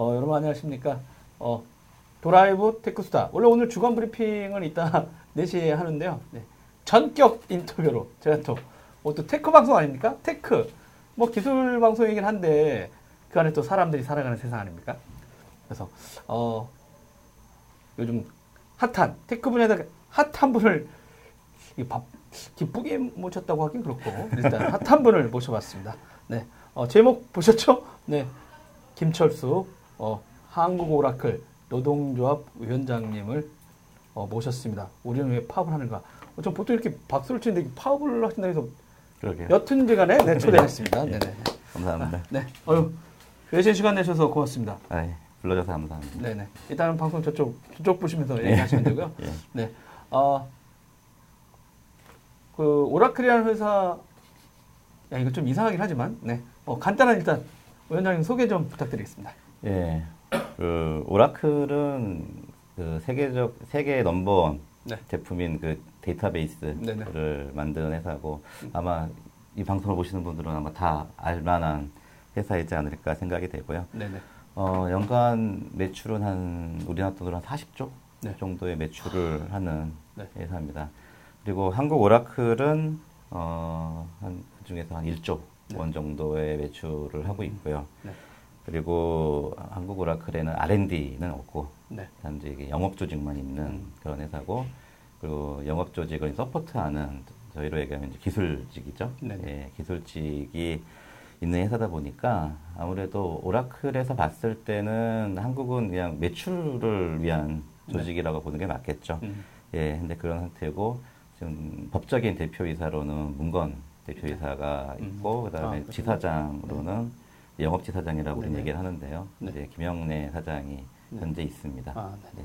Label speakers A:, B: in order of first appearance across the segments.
A: 어, 여러분 안녕하십니까? 어, 도라이브 테크스타. 원래 오늘 주간 브리핑을 이따 4시에 하는데요. 네. 전격 인터뷰로 제가 또, 어, 또 tech 방송 아닙니까? tech. 뭐 기술 방송이긴 한데 그 안에 또 사람들이 살아가는 세상 아닙니까? 그래서 어, 요즘 hot한 tech 분야에 hot한 분을 이 밥, 기쁘게 모셨다고 하긴 그렇고 일단 hot한 분을 모셔봤습니다. 네, 어, 제목 보셨죠? 네, 김철수 어, 한국 오라클 노동조합 위원장님을 어, 모셨습니다. 우리는 왜 파업을 하는가? 어, 전 보통 이렇게 박수를 치는데 파업을 하신다 해서
B: 그러게요.
A: 여튼지간에 네, 초대했습니다. 네, 네.
B: 감사합니다.
A: 네, 어유 외신 시간 내셔서 고맙습니다.
B: 아, 예. 불러줘서 감사합니다.
A: 네네. 일단은 방송 저쪽 저쪽 보시면서 얘기하시면 되고요.
B: 예.
A: 네. 어, 그 오라클이라는 회사 야 이거 좀 이상하긴 하지만 네. 어, 간단한 일단 위원장님 소개 좀 부탁드리겠습니다.
B: 예. 그 오라클은 그 세계적 세계 넘버원
A: 네.
B: 제품인 그 데이터베이스를
A: 네네.
B: 만드는 회사고 아마 이 방송을 보시는 분들은 아마 다 알만한 회사이지 않을까 생각이 되고요.
A: 네네.
B: 어, 연간 매출은 한 우리나라 돈으로 한 40조
A: 네.
B: 정도의 매출을 하는
A: 네.
B: 회사입니다. 그리고 한국 오라클은 어, 한 그중에서 한 1조 원 정도의 매출을 하고 있고요.
A: 네.
B: 그리고 한국 오라클에는 R&D는 없고
A: 네.
B: 단지 이게 영업 조직만 있는 그런 회사고 그리고 영업 조직을 서포트하는 저희로 얘기하면 이제 기술직이죠.
A: 네네.
B: 예, 기술직이 있는 회사다 보니까 아무래도 오라클에서 봤을 때는 한국은 그냥 매출을 위한
A: 네.
B: 조직이라고 보는 게 맞겠죠.
A: 음.
B: 예, 근데 그런 상태고 지금 법적인 대표이사로는 문건 대표이사가
A: 음.
B: 있고 그다음에
A: 아.
B: 지사장으로는 영업 지사장이라고 우리는
A: 네네.
B: 얘기를 하는데요.
A: 네.
B: 이제 김영래 사장이
A: 네.
B: 현재 있습니다.
A: 아, 네.
B: 네.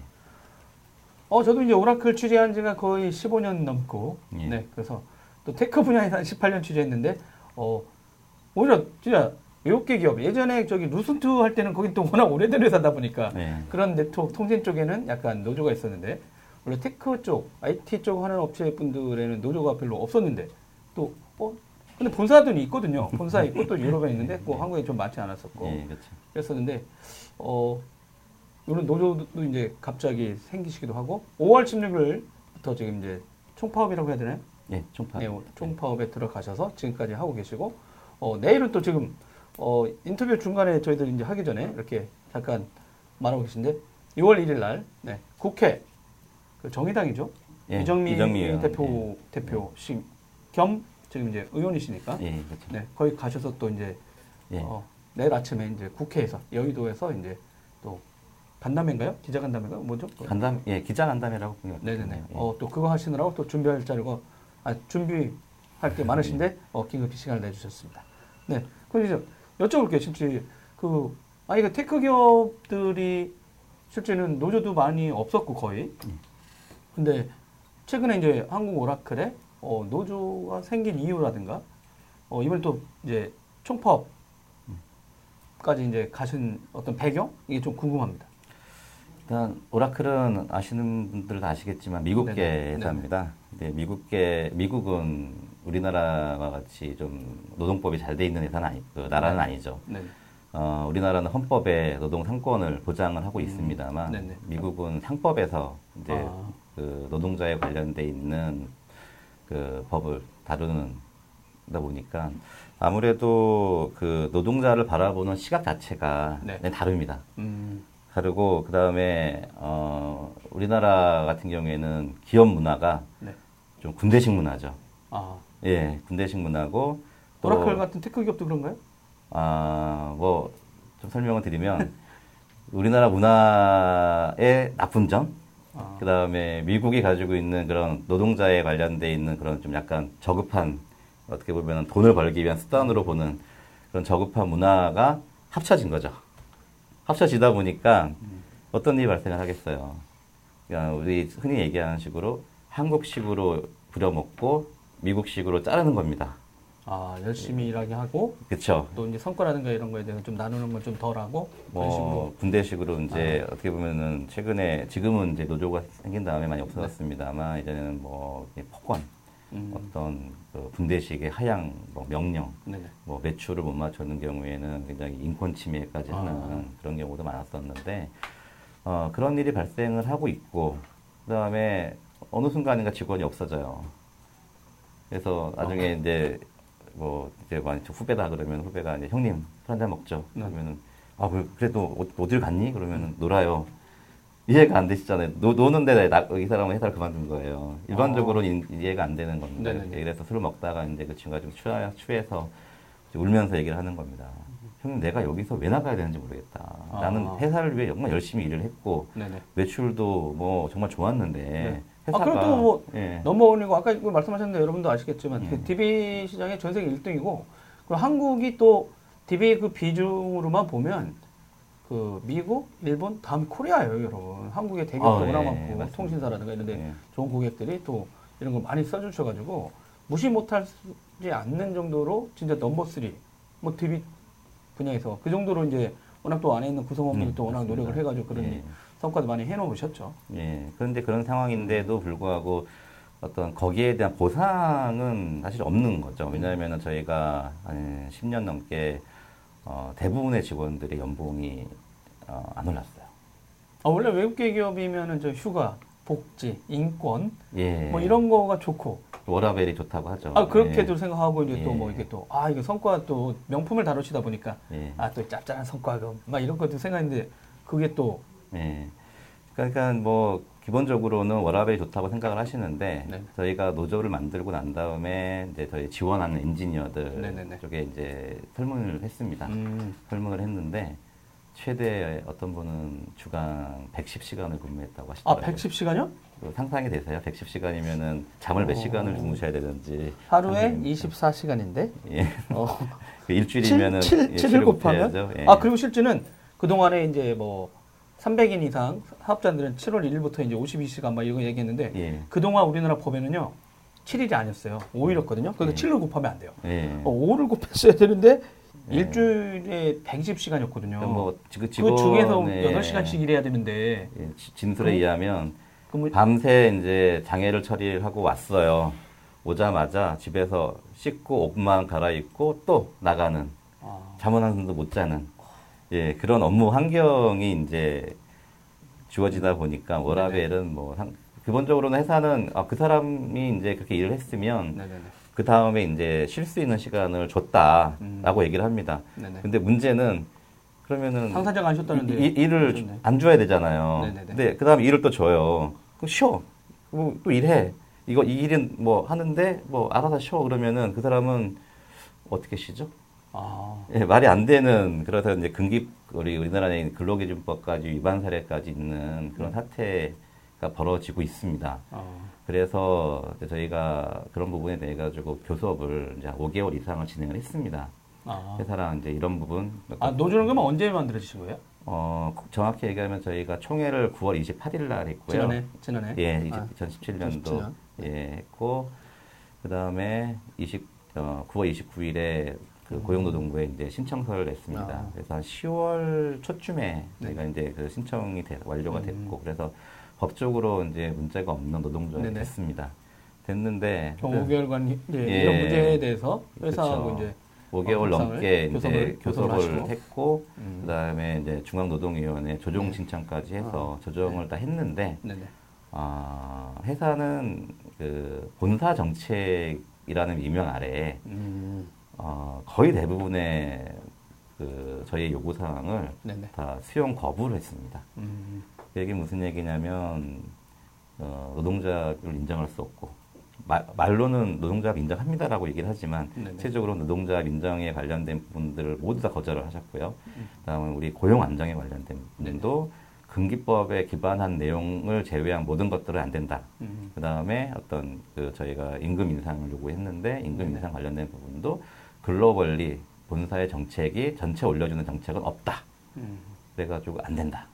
A: 어 저도 이제 오라클 취재한 지가 거의 15년 넘고
B: 예.
A: 네 그래서 또 tech 분야에서 한 18년 취재했는데 어 오히려 진짜 외국계 기업 예전에 저기 Lucent 할 때는 거긴 또 워낙 오래된 회사다 보니까
B: 네.
A: 그런 네트워크 통신 쪽에는 약간 노조가 있었는데 원래 tech 쪽 IT 쪽 하는 업체 분들에는 노조가 별로 없었는데 또 어 근데 본사들이 있거든요 본사 있고 또 유럽에 있는데 뭐 한국에 좀 많지 않았었고
B: 예, 그렇죠.
A: 그랬었는데 어 이런 노조도 이제 갑자기 생기시기도 하고 5월 16일부터 지금 이제 총파업이라고 해야 되나요?
B: 예, 총파.
A: 네, 총파업에 들어가셔서 지금까지 하고 계시고 어 내일은 또 지금 어 인터뷰 중간에 저희들 이제 하기 전에 이렇게 잠깐 말하고 계신데 6월 1일 날 네, 국회 그 정의당이죠.
B: 예,
A: 이정미,
B: 이정미
A: 대표 대표심 겸 지금 이제 의원이시니까
B: 예, 그렇죠.
A: 네, 거기 가셔서 또 이제
B: 예.
A: 어, 내일 아침에 이제 국회에서 여의도에서 이제 또 간담회인가요? 기자 간담회인가요? 뭐죠?
B: 간담, 예, 기자 간담회라고 게
A: 네네네.
B: 예.
A: 어, 또 그거 하시느라고 또 준비할 자료가 아, 준비할 게 많으신데 어, 긴급히 시간을 내주셨습니다. 네, 그럼 이제 여쭤볼게요. 진짜 그 아, 이거 tech 기업들이 실제는 노조도 많이 없었고 거의. 근데 최근에 이제 한국 오라클에 어, 노조가 생긴 이유라든가 어, 이번에 또 이제 총파업까지 이제 가신 어떤 배경 이게 좀 궁금합니다.
B: 일단 오라클은 아시는 분들도 아시겠지만 미국계
A: 네네.
B: 회사입니다. 근데 미국계 미국은 우리나라와 같이 좀 노동법이 잘 돼 있는 회사는 아니, 그 나라는 아니죠.
A: 네.
B: 어, 우리나라는 헌법에 노동 상권을 보장을 하고 있습니다만
A: 음. 네네.
B: 미국은 상법에서 이제
A: 아.
B: 그 노동자에 관련돼 있는 그 법을 다루는 다 보니까 아무래도 그 노동자를 바라보는 시각 자체가
A: 네.
B: 네, 다릅니다.
A: 음,
B: 다르고 그 다음에 어, 우리나라 같은 경우에는 기업 문화가
A: 네.
B: 좀 군대식 문화죠.
A: 아,
B: 예, 군대식 문화고 또
A: 오라클 같은 tech 기업도 그런가요?
B: 아, 뭐, 좀 설명을 드리면, 우리나라 문화의 나쁜 점,
A: 아,
B: 그 다음에 미국이 가지고 있는 그런 노동자에 관련돼 있는 그런 좀 약간 저급한, 어떻게 보면 돈을 벌기 위한 수단으로 보는 그런 저급한 문화가 합쳐진 거죠. 합쳐지다 보니까 어떤 일이 발생을 하겠어요. 그러니까 우리 흔히 얘기하는 식으로 한국식으로 부려먹고 미국식으로 자르는 겁니다.
A: 아, 열심히 일하게 하고
B: 그쵸?
A: 또 이제 성과라든가 이런 거에 대해서 좀 나누는 건 좀 덜하고 그런 식으로
B: 뭐 군대식으로 이제 어떻게 보면은 최근에 지금은 이제 노조가 생긴 다음에 많이 없어졌습니다. 아마 이제는 뭐 폭언
A: 음.
B: 어떤 그 분대식의 하향 뭐 명령,
A: 네네.
B: 뭐 매출을 못 맞추는 경우에는 굉장히 인권 침해까지 하는
A: 아.
B: 그런 경우도 많았었는데 어, 그런 일이 발생을 하고 있고 그다음에 어느 순간인가 직원이 없어져요. 그래서 나중에 이제 뭐 이제 뭐 후배다 그러면 후배가 이제 형님 술 한잔 먹죠.
A: 네.
B: 그러면은 아 그- 그래도 어- 어딜 갔니? 그러면은 놀아요. 이해가 안 되시잖아요. 노, 노는데 나, 이 사람은 회사를 그만둔 거예요. 일반적으로는 이- 이해가 안 되는 건데.
A: 아. 네네네.
B: 그래서 술을 먹다가 이제 그 친구가 좀 취하, 취해서 울면서 얘기를 하는 겁니다. 형님, 내가 여기서 왜 나가야 되는지 모르겠다.
A: 아.
B: 나는 회사를 위해 정말 열심히 일을 했고,
A: 네네.
B: 매출도 뭐 정말 좋았는데,
A: 네.
B: 회사가.
A: 아, 그래도 뭐
B: 예.
A: 넘버원이고 아까 말씀하셨는데 여러분도 아시겠지만
B: 음.
A: 그 DB 시장의 전 세계 1등이고 그리고 한국이 또 DB 그 비중으로만 보면 그 미국, 일본, 다음 코리아예요, 여러분. 한국의 대기업도
B: 아,
A: 워낙
B: 예,
A: 많고
B: 맞습니다.
A: 통신사라든가 이런데
B: 예.
A: 좋은 고객들이 또 이런 거 많이 써 주셔 가지고 무시 못하지 않는 정도로 진짜 넘버 3, 뭐 DB 분야에서 그 정도로 이제 워낙 또 안에 있는 구성원분이
B: 음,
A: 또 워낙
B: 맞습니다.
A: 노력을 해 가지고 그런
B: 예.
A: 성과도 많이 해놓으셨죠.
B: 예. 그런데 그런 상황인데도 불구하고 어떤 거기에 대한 보상은 사실 없는 거죠. 왜냐하면 저희가 한 10년 넘게 어, 대부분의 직원들의 연봉이 어, 안 올랐어요.
A: 아, 원래 외국계 기업이면은 저 휴가, 복지, 인권
B: 예.
A: 뭐 이런 거가 좋고
B: 워라벨이 좋다고 하죠.
A: 아 그렇게도
B: 예.
A: 생각하고 이제 또
B: 예.
A: 뭐 이게 또 아 이거 성과 또 명품을 다루시다 보니까
B: 예.
A: 아또 짭짤한 성과금 막 이런 것도 생각했는데 그게 또
B: 예. 그러니까 뭐 기본적으로는 워라벨이 좋다고 생각을 하시는데
A: 네.
B: 저희가 노조를 만들고 난 다음에 이제 저희 지원하는 엔지니어들
A: 네네네.
B: 쪽에 이제 설문을 했습니다.
A: 음,
B: 설문을 했는데 최대 어떤 분은 주간 110시간을 근무했다고
A: 아
B: 하시더라고요.
A: 110시간요?
B: 그 상상이 되세요? 110시간이면은 잠을 몇
A: 오.
B: 시간을 주무셔야 되는지
A: 하루에
B: 상상이
A: 24시간인데
B: 예.
A: 어,
B: 그 일주일이면은
A: 7,
B: 예,
A: 7을 곱하면.
B: 예.
A: 아 그리고 실제는 그동안에 이제 뭐 300인 이상 사업자들은 7월 1일부터 이제 52시간 막 이런 거 얘기했는데
B: 예.
A: 그동안 우리나라 법에는요 7일이 아니었어요 5일이었거든요 그러니까
B: 예.
A: 7을 곱하면 안 돼요
B: 예.
A: 어, 5를 곱했어야 되는데
B: 예.
A: 일주일에 120시간이었거든요.
B: 그러니까
A: 뭐그 중에서 8시간씩 일해야 되는데
B: 예, 지- 진술에
A: 그-
B: 의하면
A: 그럼
B: 밤새 이제 장애를 처리하고 왔어요. 오자마자 집에서 씻고 옷만 갈아입고 또 나가는
A: 아,
B: 잠은 한숨도 못 자는 예 그런 업무 환경이 이제 주어지다 보니까 워라벨은 뭐 상- 기본적으로는 회사는 아, 그 사람이 이제 그렇게 일을 했으면. 그 다음에 이제 쉴 수 있는 시간을 줬다라고
A: 음.
B: 얘기를 합니다.
A: 네네.
B: 근데 문제는 그러면은
A: 당사자가 안 쉬었다는데
B: 이- 이- 일을
A: 좋네.
B: 안 줘야 되잖아요.
A: 네네네.
B: 근데 그 다음에 일을 또 줘요. 그럼 쉬어. 그럼 또 일해. 이거 이 일은 뭐 하는데 뭐 알아서 쉬어 그러면은 그 사람은 어떻게 쉬죠?
A: 아,
B: 예, 말이 안 되는 그래서 이제 근기 우리 우리나라의 근로기준법까지 위반 사례까지 있는 그런 사태가 벌어지고 있습니다.
A: 아,
B: 그래서 저희가 그런 부분에 대해 가지고 교섭을 이제 5개월 이상을 진행을 했습니다.
A: 아.
B: 회사랑 이제 이런 부분
A: 아 노조는 그러면 언제 만들어지신 거예요?
B: 어, 정확히 얘기하면 저희가 총회를 9월 28일 날 했고요.
A: 지난해, 지난해.
B: 예,
A: 아,
B: 2017년도
A: 2017년.
B: 예, 했고 그 다음에 20 어, 9월 29일에 그 고용노동부에 이제 신청서를 냈습니다.
A: 음. 아.
B: 그래서 한 10월 초쯤에
A: 네.
B: 저희가 이제 그 신청이 돼, 완료가
A: 음.
B: 됐고 그래서 법적으로 이제 문제가 없는 노동조합이
A: 네네.
B: 됐습니다. 됐는데
A: 총 5개월간 이제
B: 예.
A: 이런 문제에 대해서 회사하고
B: 그쵸.
A: 이제
B: 5개월
A: 협상을,
B: 넘게 이제
A: 교섭을
B: 교섭을. 했고
A: 음.
B: 그다음에 이제 중앙노동위원회 조정
A: 네.
B: 신청까지 해서
A: 아.
B: 조정을 다 했는데
A: 네네.
B: 아, 회사는 그 본사 정책이라는 이명 아래에
A: 음,
B: 어, 거의 대부분의 그 저희의 요구 사항을
A: 네네.
B: 다 수용 거부를 했습니다.
A: 음,
B: 이게 무슨 얘기냐면 어, 노동자를 인정할 수 없고 말, 말로는 노동자를 인정합니다라고 얘기를 하지만
A: 네네.
B: 실제적으로 노동자 인정에 관련된 부분들을 모두 다 거절을 하셨고요.
A: 음.
B: 그다음에 우리 고용 안정에 관련된 부분도 근기법에 기반한 내용을 제외한 모든 것들은 안 된다.
A: 음,
B: 그 다음에 어떤 그 저희가 임금 인상을 요구했는데 임금. 인상 관련된 부분도 글로벌리 본사의 정책이 전체 올려주는 정책은 없다.
A: 음.
B: 그래가지고 안 된다.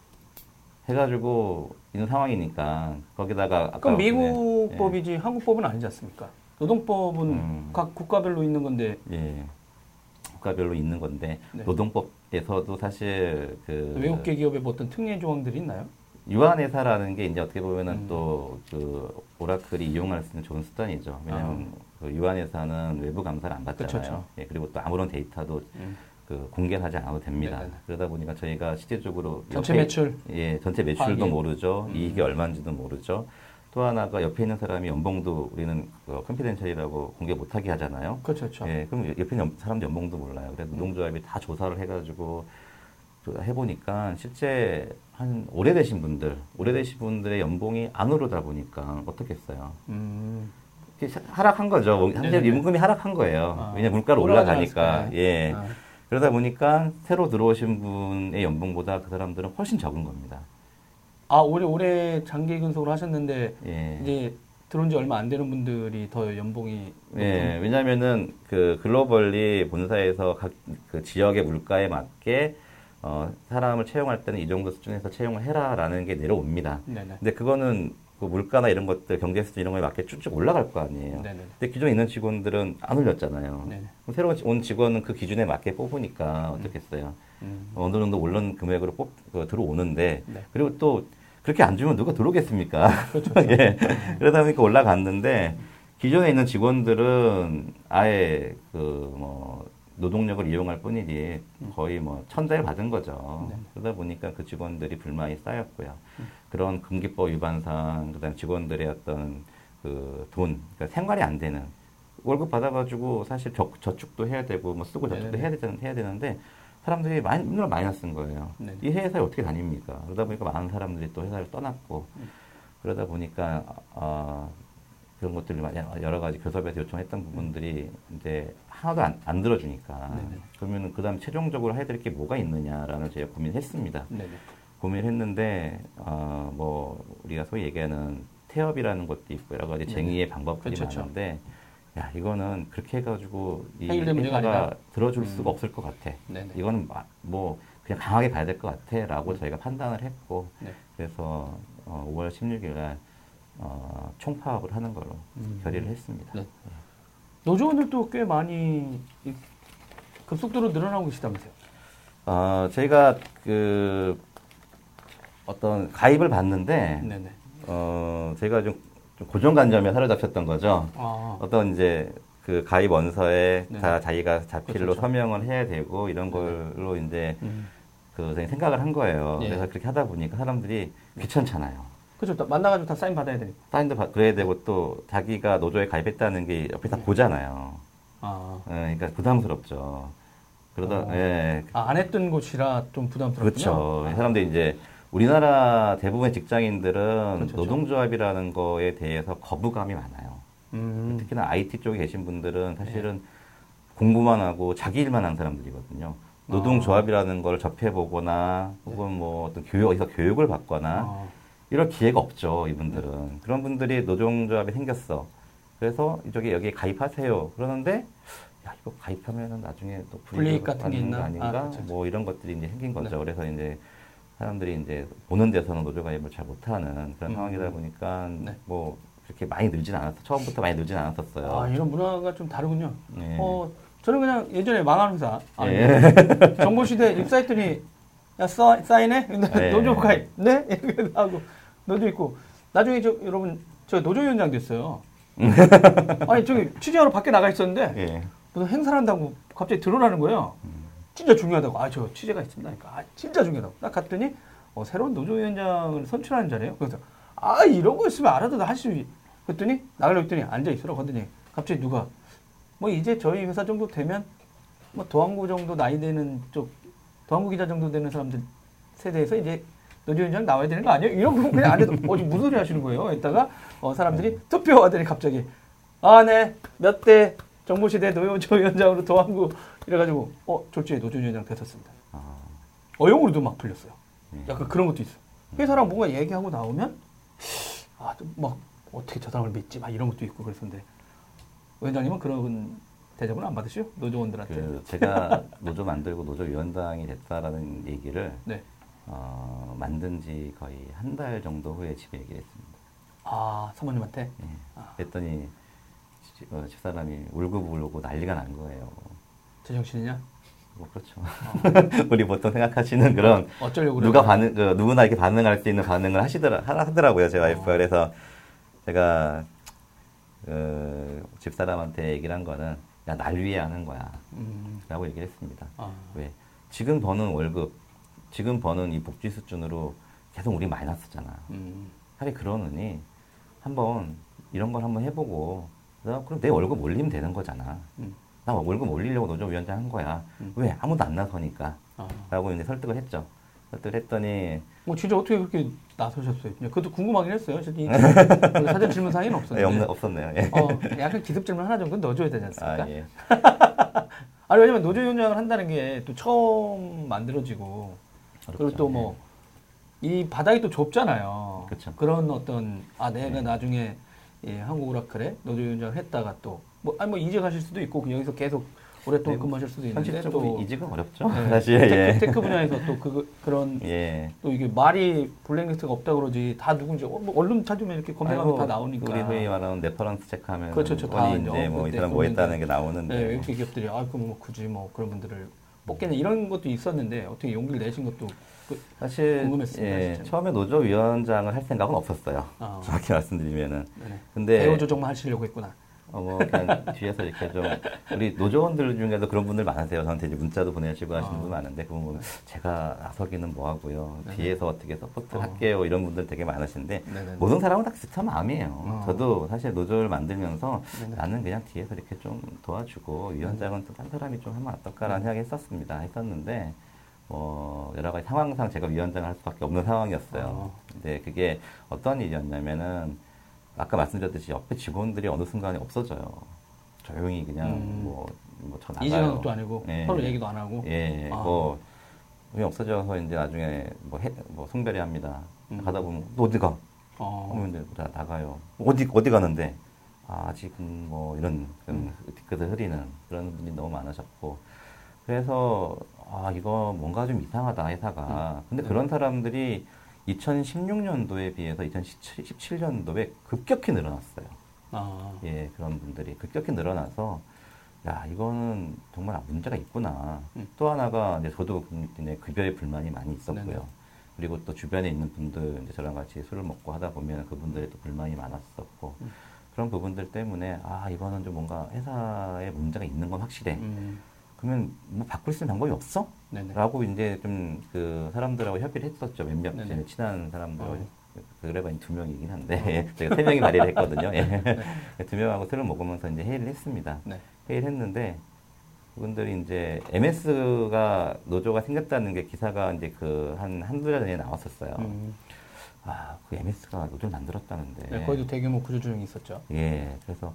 B: 해가지고 있는 상황이니까 거기다가
A: 그럼
B: 네,
A: 미국
B: 예.
A: 법이지 한국 법은 아니지 않습니까? 노동법은
B: 음.
A: 각 국가별로 있는 건데
B: 예. 국가별로 있는 건데
A: 네.
B: 노동법에서도 사실 그
A: 외국계 기업의 뭐 어떤 특례 조항들이 있나요?
B: 유한회사라는 게 이제 어떻게 보면은
A: 음.
B: 또그 오라클이 이용할 수 있는 좋은 수단이죠. 왜냐하면 그 유한회사는 외부 감사를 안 받잖아요.
A: 아. 그쵸.
B: 예, 그리고 또 아무런 데이터도
A: 음.
B: 그 공개하지 않아도 됩니다.
A: 네네네.
B: 그러다 보니까 저희가 실질적으로
A: 전체
B: 옆에-
A: 매출
B: 예, 전체 매출도
A: 파악이.
B: 모르죠.
A: 음.
B: 이익이 얼마인지도 모르죠. 또 하나가 옆에 있는 사람이 연봉도 우리는 그 컨피덴셜이라고 공개 못하게 하잖아요.
A: 그렇죠, 그렇죠.
B: 예, 그럼 옆에 있는 사람 연봉도 몰라요. 그래서 노동조합이 다 조사를 해가지고 또 해보니까 실제 한 오래되신 분들, 오래되신 분들의 연봉이 안 오르다 보니까 어떻겠어요.
A: 음.
B: 하락한 거죠. 사실
A: 네네네.
B: 임금이 하락한 거예요.
A: 아,
B: 왜냐면 물가가 올라가니까. 예.
A: 아.
B: 그러다 보니까 새로 들어오신 분의 연봉보다 그 사람들은 훨씬 적은 겁니다.
A: 아 올해 올해 장기 근속을 하셨는데
B: 예.
A: 이제 들어온 지 얼마 안 되는 분들이 더 연봉이
B: 예, 왜냐면은 그 글로벌리 본사에서 각 그 지역의 물가에 맞게 어, 사람을 채용할 때는 이 정도 수준에서 채용을 해라라는 게 내려옵니다.
A: 네네.
B: 근데 그거는 그 물가나 이런 것들 경제 수준 이런 거에 맞게 쭉쭉 올라갈 거 아니에요.
A: 네네.
B: 근데 기존에 있는 직원들은 안 올렸잖아요.
A: 네네.
B: 그럼 새로 온 직원은 그 기준에 맞게 뽑으니까 어떻겠어요.
A: 음.
B: 어느 정도 오른 금액으로 뽑, 그, 들어오는데
A: 네.
B: 그리고 또 그렇게 안 주면 누가 들어오겠습니까?
A: 그렇죠.
B: 예. 그러다 보니까 올라갔는데 기존에 있는 직원들은 아예 그 뭐 노동력을 이용할 뿐이지 거의 뭐 천대를 받은 거죠.
A: 네.
B: 그러다 보니까 그 직원들이 불만이 쌓였고요.
A: 음.
B: 그런 금기법 위반상 그다음 직원들의 어떤 그 돈, 그러니까 생활이 안 되는 월급 받아가지고 사실 저, 저축도 해야 되고 뭐 쓰고 저축도. 해야 되는 해야 되는데 사람들이 많이 눈을 많이 났은 거예요.
A: 네네.
B: 이 회사에 어떻게 다닙니까? 그러다 보니까 많은 사람들이 또 회사를 떠났고
A: 음.
B: 그러다 보니까 어, 그런 것들을 많이 여러 가지 교섭에서 요청했던 부분들이 이제 하나도 안, 안 들어주니까
A: 네네.
B: 그러면은 그다음 최종적으로 해야 될게 뭐가 있느냐라는 저희가 고민했습니다.
A: 네네.
B: 고민했는데 어, 뭐 우리가 소위 얘기하는 태업이라는 것도 있고 여러 가지
A: 네네.
B: 쟁의의 방법들이
A: 그쵸, 그쵸.
B: 많은데 야 이거는 그렇게 해가지고 이 회사가. 들어줄
A: 음.
B: 수가 없을 것 같아.
A: 네네.
B: 이거는 마- 뭐 그냥 강하게 가야 될 것 같아라고 저희가 판단을 했고
A: 네.
B: 그래서 어, 5월 16일 날 어, 총파업을 하는 걸로
A: 음.
B: 결의를 했습니다.
A: 네. 노조원들도 꽤 많이 이- 급속도로 늘어나고 계시다면서요?
B: 어, 저희가 그 어떤 가입을 받는데
A: 네네.
B: 어, 제가 좀, 좀 고정관념에 사로잡혔던 거죠.
A: 아,
B: 어떤 이제 그 가입 원서에
A: 네.
B: 다 자기가 자필로
A: 그렇죠.
B: 서명을 해야 되고 이런
A: 네네.
B: 걸로 이제
A: 음.
B: 그 생각을 한 거예요.
A: 예.
B: 그래서 그렇게 하다 보니까 사람들이 귀찮잖아요.
A: 그죠. 또 만나가지고 다 사인 받아야 되니까.
B: 사인도 받- 그래야 되고 또 자기가 노조에 가입했다는 게 옆에 다
A: 네.
B: 보잖아요.
A: 아,
B: 예, 그러니까 부담스럽죠. 그러다
A: 어.
B: 예,
A: 아, 안 했던 곳이라 좀 부담스럽군요.
B: 그렇죠. 사람들이 이제 우리나라 대부분의 직장인들은
A: 그렇죠.
B: 노동조합이라는 거에 대해서 거부감이 많아요.
A: 음.
B: 특히나 IT 쪽에 계신 분들은 사실은 공부만 하고 자기 일만 한 사람들이거든요. 노동조합이라는 걸 접해보거나 혹은 뭐 어떤 교육, 어디서 교육을 받거나
A: 아,
B: 이럴 기회가 없죠, 이분들은. 그런 분들이 노동조합이 생겼어. 그래서 이쪽에 여기에 가입하세요. 그러는데, 야, 이거 가입하면은 나중에 또
A: 불이익 같은 게 있나?
B: 거 아닌가?
A: 아, 그쵸.
B: 뭐 이런 것들이 이제 생긴 거죠.
A: 네.
B: 그래서 이제 사람들이 이제 보는 데서는 노조 가입을 잘 못하는 그런
A: 음.
B: 상황이다 보니까
A: 네.
B: 뭐 그렇게 많이 늘진 않았어. 처음부터 많이 늘진 않았었어요.
A: 아, 이런 문화가 좀 다르군요.
B: 네.
A: 어, 저는 그냥 예전에 망한 회사. 아,
B: 예.
A: 정보 시대 입사했더니, 야, 써, 사인해?
B: 네.
A: 노조 가입. 네? 이렇게 하고, 노조 있고. 나중에 저, 여러분, 저 노조위원장 됐어요. 아니, 저기 취재하러 밖에 나가 있었는데,
B: 예.
A: 무슨 행사를 한다고 갑자기 들어오라는 거예요. 진짜 중요하다고. 아, 저 취재가 있습니다. 그러니까, 아, 진짜 중요하다고. 딱 갔더니, 어, 새로운 노조위원장을 선출하는 자리예요. 그래서, 아, 이런 거 있으면 알아도 할 수, 있 그랬더니, 나가려고 했더니, 앉아있으라고 하더니, 갑자기 누가, 뭐, 이제 저희 회사 정도 되면, 뭐, 도항구 정도 나이 되는 쪽, 도항구 기자 정도 되는 사람들 세대에서 이제 노조위원장 나와야 되는 거 아니에요? 이런 거 그냥 안 해도, 어, 지금 무슨 소리 하시는 거예요? 했다가, 어, 사람들이 투표하더니 갑자기, 아, 네, 몇 대 정보시대 노조위원장으로 도항구, 이래가지고, 어, 졸지에 노조위원장 됐었습니다.
B: 아,
A: 어용으로도 막 풀렸어요.
B: 예.
A: 약간 그런 것도 있어. 회사랑 뭔가 얘기하고 나오면, 아, 좀 막, 어떻게 저 사람을 믿지? 막 이런 것도 있고 그랬었는데, 위원장님은 그런 대접은 안 받으시죠? 노조원들한테.
B: 그 제가 노조 만들고 노조 위원장이 됐다라는 얘기를
A: 네.
B: 어, 만든 지 거의 한 달 정도 후에 집에 얘기를 했습니다.
A: 아, 사모님한테?
B: 예.
A: 아.
B: 그랬더니 지- 어, 집사람이 울고불고 난리가 난 거예요.
A: 제정신이냐?
B: 뭐 그렇죠. 우리 보통 생각하시는 그런
A: 어쩌려고
B: 누가
A: 그래요?
B: 반응, 그 누구나 이렇게 반응할 수 있는 반응을 하시더라, 하- 하더라고요, 제 와이프가.
A: 어.
B: 그래서 제가, 그, 집사람한테 얘기를 한 거는, 야, 날 위해 하는 거야.
A: 음,
B: 라고 얘기를 했습니다.
A: 아,
B: 왜? 지금 버는 월급, 지금 버는 이 복지 수준으로 계속 우리 마이너스잖아.
A: 음,
B: 차라리 그러느니, 한번 이런 걸 한번 해보고, 나 그럼 내 월급 올리면 되는 거잖아.
A: 음.
B: 나 월급 올리려고 노조위원장 한 거야.
A: 음.
B: 왜? 아무도 안 나서니까.
A: 아.
B: 라고 이제 설득을 했죠. 설득을 했더니,
A: 뭐 진짜 어떻게 그렇게 나서셨어요? 그것도 궁금하긴 했어요. 저기 그 사전 질문지에는
B: 네,
A: 없었는데.
B: 없, 없었네요. 예.
A: 어, 약간 기습 질문 하나 정도는 넣어줘야 되지 않습니까?
B: 아, 예.
A: 아니 왜냐면 노조위원장을 한다는 게 또 처음 만들어지고 그리고
B: 어렵죠.
A: 또뭐 이 바닥이 또 좁잖아요.
B: 그쵸.
A: 런 어떤 아 내가
B: 네.
A: 나중에 예, 한국 오라클에 노조위원장을 했다가 또 뭐 아니 뭐 이직하실 수도 있고 여기서 계속 오랫동안
B: 네, 뭐
A: 근무하실 수도 있는데
B: 현실적으로
A: 또
B: 이직은 어렵죠.
A: 네,
B: 사실,
A: tech,
B: 예.
A: tech 분야에서 또 그, 그런
B: 예.
A: 또 이게 말이 블랙리스트가 없다 그러지 다 누군지 어, 뭐 언론 찾으면 이렇게 검색하면 다 나오니까
B: 우리 흔히 말하는 reference 체크하면
A: 그렇죠, 저다 이제
B: 이제 뭐이
A: 그때
B: 사람 뭐. 했다는 게 나오는데
A: 네, 이렇게 기업들이 아 그럼 뭐 굳이 뭐 그런 분들을 뽑겠냐 이런 것도 있었는데 어떻게 용기를 내신 것도 그,
B: 사실
A: 궁금했습니다,
B: 예. 처음에 노조 위원장을 할 생각은 없었어요.
A: 아.
B: 정확히 말씀드리면은
A: 네네.
B: 근데
A: 배후 조종만 하시려고 했구나.
B: 어, 뭐 그냥 뒤에서 이렇게 좀 우리 노조원들 중에도 그런 분들 많으세요. 저한테 이제 문자도 보내시고 하시는
A: 아.
B: 분 많은데 그분 보면 제가 나서기는 뭐 하고요.
A: 네네.
B: 뒤에서 어떻게 support
A: 어.
B: 할게요. 이런 분들 되게 많으신데
A: 네네.
B: 모든 사람은 다 비슷한 마음이에요.
A: 어.
B: 저도 사실 노조를 만들면서
A: 네네.
B: 나는 그냥 뒤에서 이렇게 좀 도와주고 위원장은 또 딴 사람이 좀 하면 어떨까라는 생각이 했었습니다. 했었는데 뭐 여러 가지 상황상 제가 위원장을 할 수밖에 없는 상황이었어요.
A: 어.
B: 근데 그게 어떤 일이었냐면은 아까 말씀드렸듯이 옆에 직원들이 어느 순간에 없어져요. 조용히 그냥
A: 음.
B: 뭐 뭐저 나가요.
A: 것도 아니고
B: 예.
A: 서로 얘기도 안 하고.
B: 예,
A: 아.
B: 뭐 그냥 없어져서 이제 나중에 뭐, 해, 뭐 송별이 합니다.
A: 음.
B: 가다 보면 너 어디 가?
A: 어.
B: 그러면 이제 나 나가요. 어디 어디 가는데? 아, 아직은 뭐 이런
A: 음.
B: 뒤끝을 흐리는 그런 분이 너무 많으셨고 그래서 아 이거 뭔가 좀 이상하다 회사가. 근데
A: 네.
B: 그런 사람들이 2016년도에 비해서 2017년도에 급격히 늘어났어요.
A: 아.
B: 예, 그런 분들이 급격히 늘어나서 야 이거는 정말 문제가 있구나.
A: 음.
B: 또 하나가 이제 저도 이제 급여에 불만이 많이 있었고요.
A: 네네.
B: 그리고 또 주변에 있는 분들 이제 저랑 같이 술을 먹고 하다 보면 그분들의 또 불만이 많았었고
A: 음.
B: 그런 부분들 때문에 아 이거는 좀 뭔가 회사에 문제가 있는 건 확실해.
A: 음.
B: 그러면 뭐 바꿀 수 있는 방법이 없어?
A: 네네.
B: 라고 이제 좀 그 사람들하고 협의를 했었죠. 몇몇
A: 네네.
B: 제 친한 사람들.
A: 어.
B: 그래봐야 두 명이긴 한데 제가 세 명이 발의를 했거든요. 예.
A: 네.
B: 두 명하고 술을 먹으면서 이제 회의를 했습니다.
A: 네.
B: 회의를 했는데 그분들이 이제 MS가 노조가 생겼다는 게 기사가 이제 그 한 한두 달 전에 나왔었어요.
A: 음.
B: 아, 그 MS가 노조를 만들었다는데.
A: 네, 거기도 대규모 구조 조정이 있었죠.
B: 예, 그래서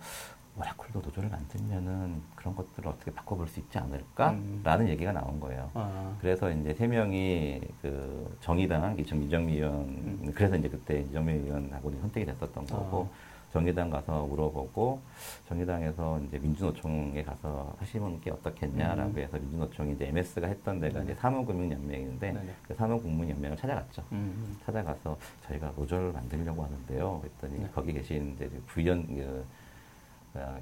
B: 오라클도 노조를 만들면은 그런 것들을 어떻게 바꿔볼 수 있지 않을까라는
A: 음.
B: 얘기가 나온 거예요.
A: 아.
B: 그래서 이제 세 명이 그 정의당 이정 이정미 의원
A: 음.
B: 그래서 이제 그때 이정미 의원하고 선택이 됐었던 거고
A: 아.
B: 정의당 가서 물어보고 정의당에서 이제 민주노총에 가서 하시는 게 어떻겠냐라고
A: 음.
B: 해서 민주노총이 이제 MS가 했던 데가. 이제 사무금융연맹인데
A: 네네.
B: 그 사무국민연맹을 찾아갔죠.
A: 음.
B: 찾아가서 저희가 노조를 만들려고 하는데요. 그랬더니
A: 네.
B: 거기 계신 이제 부위원 그, 아,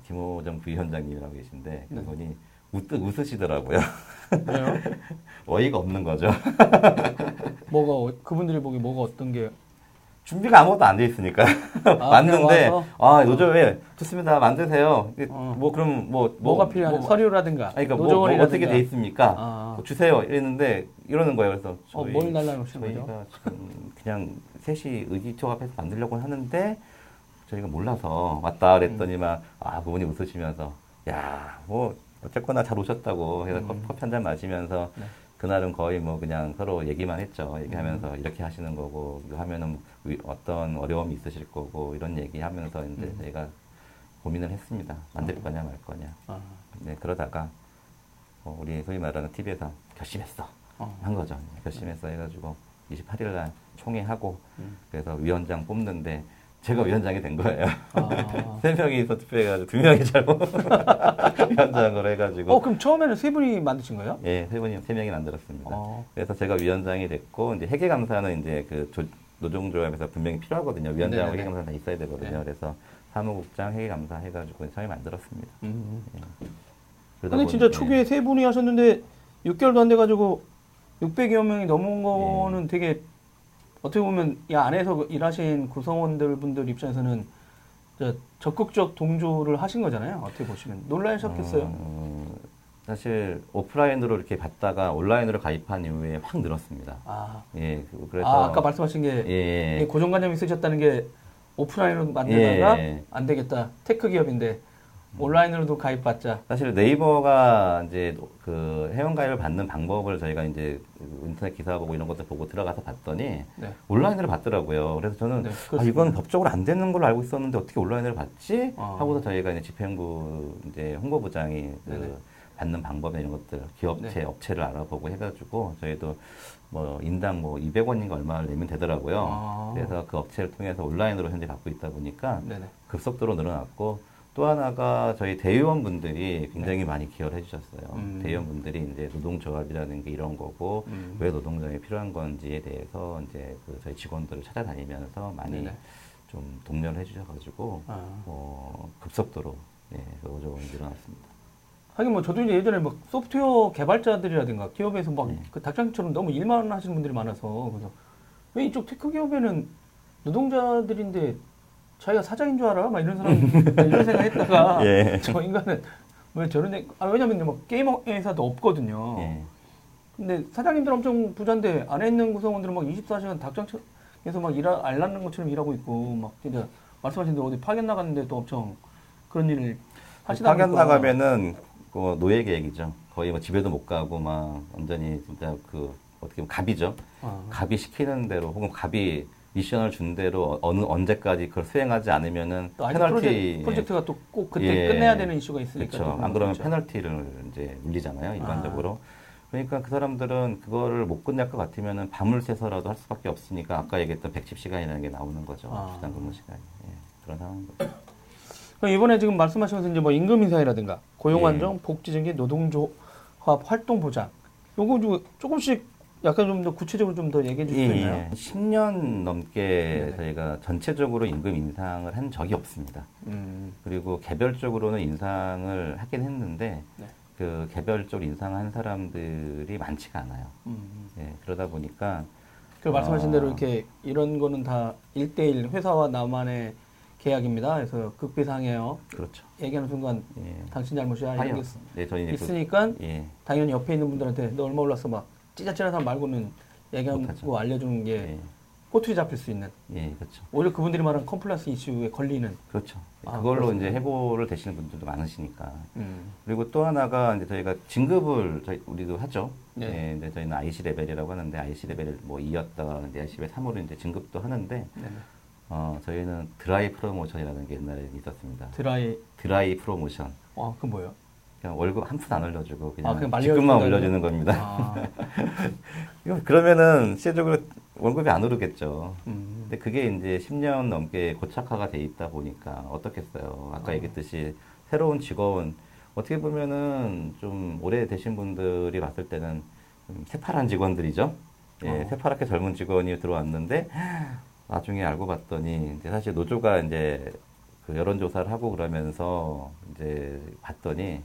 B: 김호정 부위원장님이라고 계신데
A: 네.
B: 그분이 웃, 웃으시더라고요.
A: 왜요?
B: 어이가 없는 거죠.
A: 뭐가 어- 그분들이 보기 뭐가 어떤 게
B: 준비가 아무것도 안 돼 있으니까
A: 아,
B: 맞는데? 아 노조에 좋습니다 만드세요.
A: 어.
B: 뭐 그럼 뭐
A: 뭐가 필요한
B: 뭐,
A: 서류라든가
B: 아니, 그러니까 뭐, 뭐 어떻게 돼 있습니까?
A: 아.
B: 뭐 주세요 이랬는데 이러는 거예요. 그래서
A: 어,
B: 저희,
A: 뭘 날라놓으시는 거죠?
B: 저희가 지금 그냥 셋이 의기투합해서 만들려고 하는데 저희가 몰라서 왔다 그랬더니만 아 그분이 웃으시면서 야 뭐 어쨌거나 잘 오셨다고 해서
A: 음.
B: 커피, 한 잔 마시면서
A: 네.
B: 그날은 거의 뭐 그냥 서로 얘기만 했죠. 얘기하면서
A: 음.
B: 이렇게 하시는 거고 이거 하면은 위- 어떤 어려움이 있으실 거고 이런 얘기하면서 이제
A: 음.
B: 저희가 고민을 했습니다. 만들
A: 어.
B: 거냐 말 거냐.
A: 아.
B: 네 그러다가 어, 우리 소위 말하는 TV에서 결심했어
A: 어.
B: 한 거죠. 결심했어 해가지고 28일 날 총회하고
A: 음.
B: 그래서 위원장 뽑는데 제가 위원장이 된 거예요.
A: 아.
B: 세 명이 서 투표해가지고 두 명이 잘못 위원장으로 해가지고
A: 어, 그럼 처음에는 세 분이 만드신 거예요?
B: 예, 세 분이 세 명이 만들었습니다.
A: 어.
B: 그래서 제가 위원장이 됐고 이제 회계 감사는 이제 그 조- 노동 조합에서 분명히 필요하거든요.
A: 네네네.
B: 회계 감사는 다 있어야 되거든요.
A: 네.
B: 그래서 사무국장 회계 감사 해가지고 처음에 만들었습니다.
A: 음.
B: 그러다
A: 근데 진짜 초기에 세 분이 하셨는데 6개월도 안 돼가지고 600여 명이 넘은 거는 되게 어떻게 보면 이 안에서 일하신 구성원들 분들 입장에서는 저 적극적 동조를 하신 거잖아요. 어떻게 보시면 놀라셨겠어요.
B: 어, 사실 오프라인으로 이렇게 받다가 온라인으로 가입한 이후에 확 늘었습니다.
A: 아,
B: 예, 그- 그래서
A: 아 아까 말씀하신 게
B: 예,
A: 이 고정관념이 있으셨다는 게 오프라인으로 만들다가
B: 예.
A: 안 되겠다. tech 기업인데 온라인으로도 가입받자.
B: 사실 네이버가 이제 그 회원 가입을 받는 방법을 저희가 이제 인터넷 기사 보고 이런 것들 보고 들어가서 봤더니
A: 네.
B: 온라인으로 받더라고요. 그래서 저는
A: 네,
B: 아. 이건 법적으로 안 되는 걸로 알고 있었는데 어떻게 온라인으로 받지?
A: 아.
B: 하고서 저희가 이제 집행부 이제 홍보부장이 그. 받는 방법이나 이런 것들 기업체
A: 네.
B: 업체를 알아보고 해가지고 저희도 뭐 인당 뭐 200원인가 얼마를 내면 되더라고요.
A: 아.
B: 그래서 그 업체를 통해서 온라인으로 현재 받고 있다 보니까
A: 네네.
B: 급속도로 늘어났고 또 하나가 저희 대의원분들이 굉장히 많이 기여를 해주셨어요.
A: 네. 음.
B: 대의원분들이 이제 노동조합이라는 게 이런 거고
A: 음.
B: 왜 노동조합이 필요한 건지에 대해서 이제 그 저희 직원들을 찾아다니면서 많이
A: 네네.
B: 좀 독려를 해주셔가지고
A: 아.
B: 어, 급속도로 예, 노조원이 늘어났습니다.
A: 하긴 뭐 저도 이제 예전에 막 소프트웨어 개발자들이라든가 기업에서 막
B: 네.
A: 그 닭장처럼 너무 일만 하시는 분들이 많아서 그래서 왜 이쪽 tech 기업에는 노동자들인데 자기가 사장인 줄 알아? 막 이런 사람 이런 생각했다가
B: 예.
A: 저 인간은 왜 저런 애, 아 왜냐면 막 게임 회사도 없거든요.
B: 예.
A: 근데 사장님들 엄청 부자인데 안에 있는 구성원들은 막 24시간 닭장에서 막 일하 알라는 것처럼 일하고 있고 막 진짜 말씀하신 대로 어디 파견 나갔는데 또 엄청 그런 일을 하시다
B: 파견
A: 보니까
B: 나가면은 그 노예 계획이죠. 거의 뭐 집에도 못 가고 막 완전히 진짜 그 어떻게 보면 갑이죠.
A: 아,
B: 갑이 시키는 대로 혹은 갑이 미션을 준 대로 어느 언제까지 그걸 수행하지 않으면은 페널티
A: 프로젝트, 프로젝트가 또 꼭 그때
B: 예.
A: 끝내야 되는 이슈가 있으니까.
B: 그렇죠. 또안 그러면
A: 그렇죠.
B: 페널티를 이제 물리잖아요 일반적으로. 그러니까 그 사람들은 그거를 못 끝낼 것 같으면은 밤을 새서라도 할 수밖에 없으니까 아까 얘기했던 110시간이라는 게 나오는 거죠.
A: 아.
B: 주당 근무 시간이 예, 그런 상황인 거죠.
A: 그럼 이번에 지금 말씀하시면서 이제 뭐 임금 인상이라든가 고용
B: 예.
A: 안정, 복지 증기, 노동조합 활동 보장. 요거 좀 조금씩 약간 좀 더 구체적으로 좀 더 얘기해 주실 수
B: 예,
A: 있나요?
B: 10년 넘게
A: 네네.
B: 저희가 전체적으로 임금 인상을 한 적이 없습니다.
A: 음.
B: 그리고 개별적으로는 인상을 하긴 했는데
A: 네.
B: 그 개별적으로 인상한 사람들이 많지가 않아요.
A: 음.
B: 예, 그러다 보니까
A: 그 말씀하신
B: 아.
A: 대로 이렇게 이런 거는 다 1대1 회사와 나만의 계약입니다. 그래서 극비상해요.
B: 그렇죠.
A: 얘기하는 순간
B: 예.
A: 당신 잘못이야. 이런. 게 있-
B: 네, 저희 그-
A: 있으니까
B: 예,
A: 당연히 옆에 있는 분들한테 너 얼마 올랐어 막 찌자찌자 사람 말고는 얘기하고. 알려주는 게
B: 예,
A: 꼬투리 잡힐 수 있는
B: 예, 그렇죠.
A: 오히려 그분들이 말하는 compliance 이슈에 걸리는
B: 그렇죠.
A: 아,
B: 그걸로
A: 그렇습니다.
B: 이제 해고를 되시는 분들도 많으시니까.
A: 음.
B: 그리고 또 하나가 이제 저희가 진급을 저희 우리도 하죠.
A: 네.
B: 예, 이제 저희는 IC 레벨이라고 하는데 IC 레벨 뭐 2였다, 이제 IC 레벨 3으로 이제 진급도 하는데
A: 네.
B: 어, 저희는 dry promotion이라는 게 옛날에 있었습니다. dry dry promotion.
A: 어 그건 뭐예요?
B: 그냥 월급 한 푼 안 올려주고 그냥,
A: 아, 거예요?
B: 올려주는 겁니다.
A: 아,
B: 그러면은 실제적으로 월급이 안 오르겠죠.
A: 음.
B: 근데 그게 이제 10년 넘게 고착화가 돼 있다 보니까 어떻겠어요. 아까
A: 아.
B: 얘기했듯이 새로운 직원 어떻게 보면은 좀 오래 되신 분들이 봤을 때는 좀 새파란 직원들이죠. 예,
A: 어.
B: 새파랗게 젊은 직원이 들어왔는데 나중에 알고 봤더니 이제 사실 노조가 이제 그 여론조사를 하고 그러면서 이제 봤더니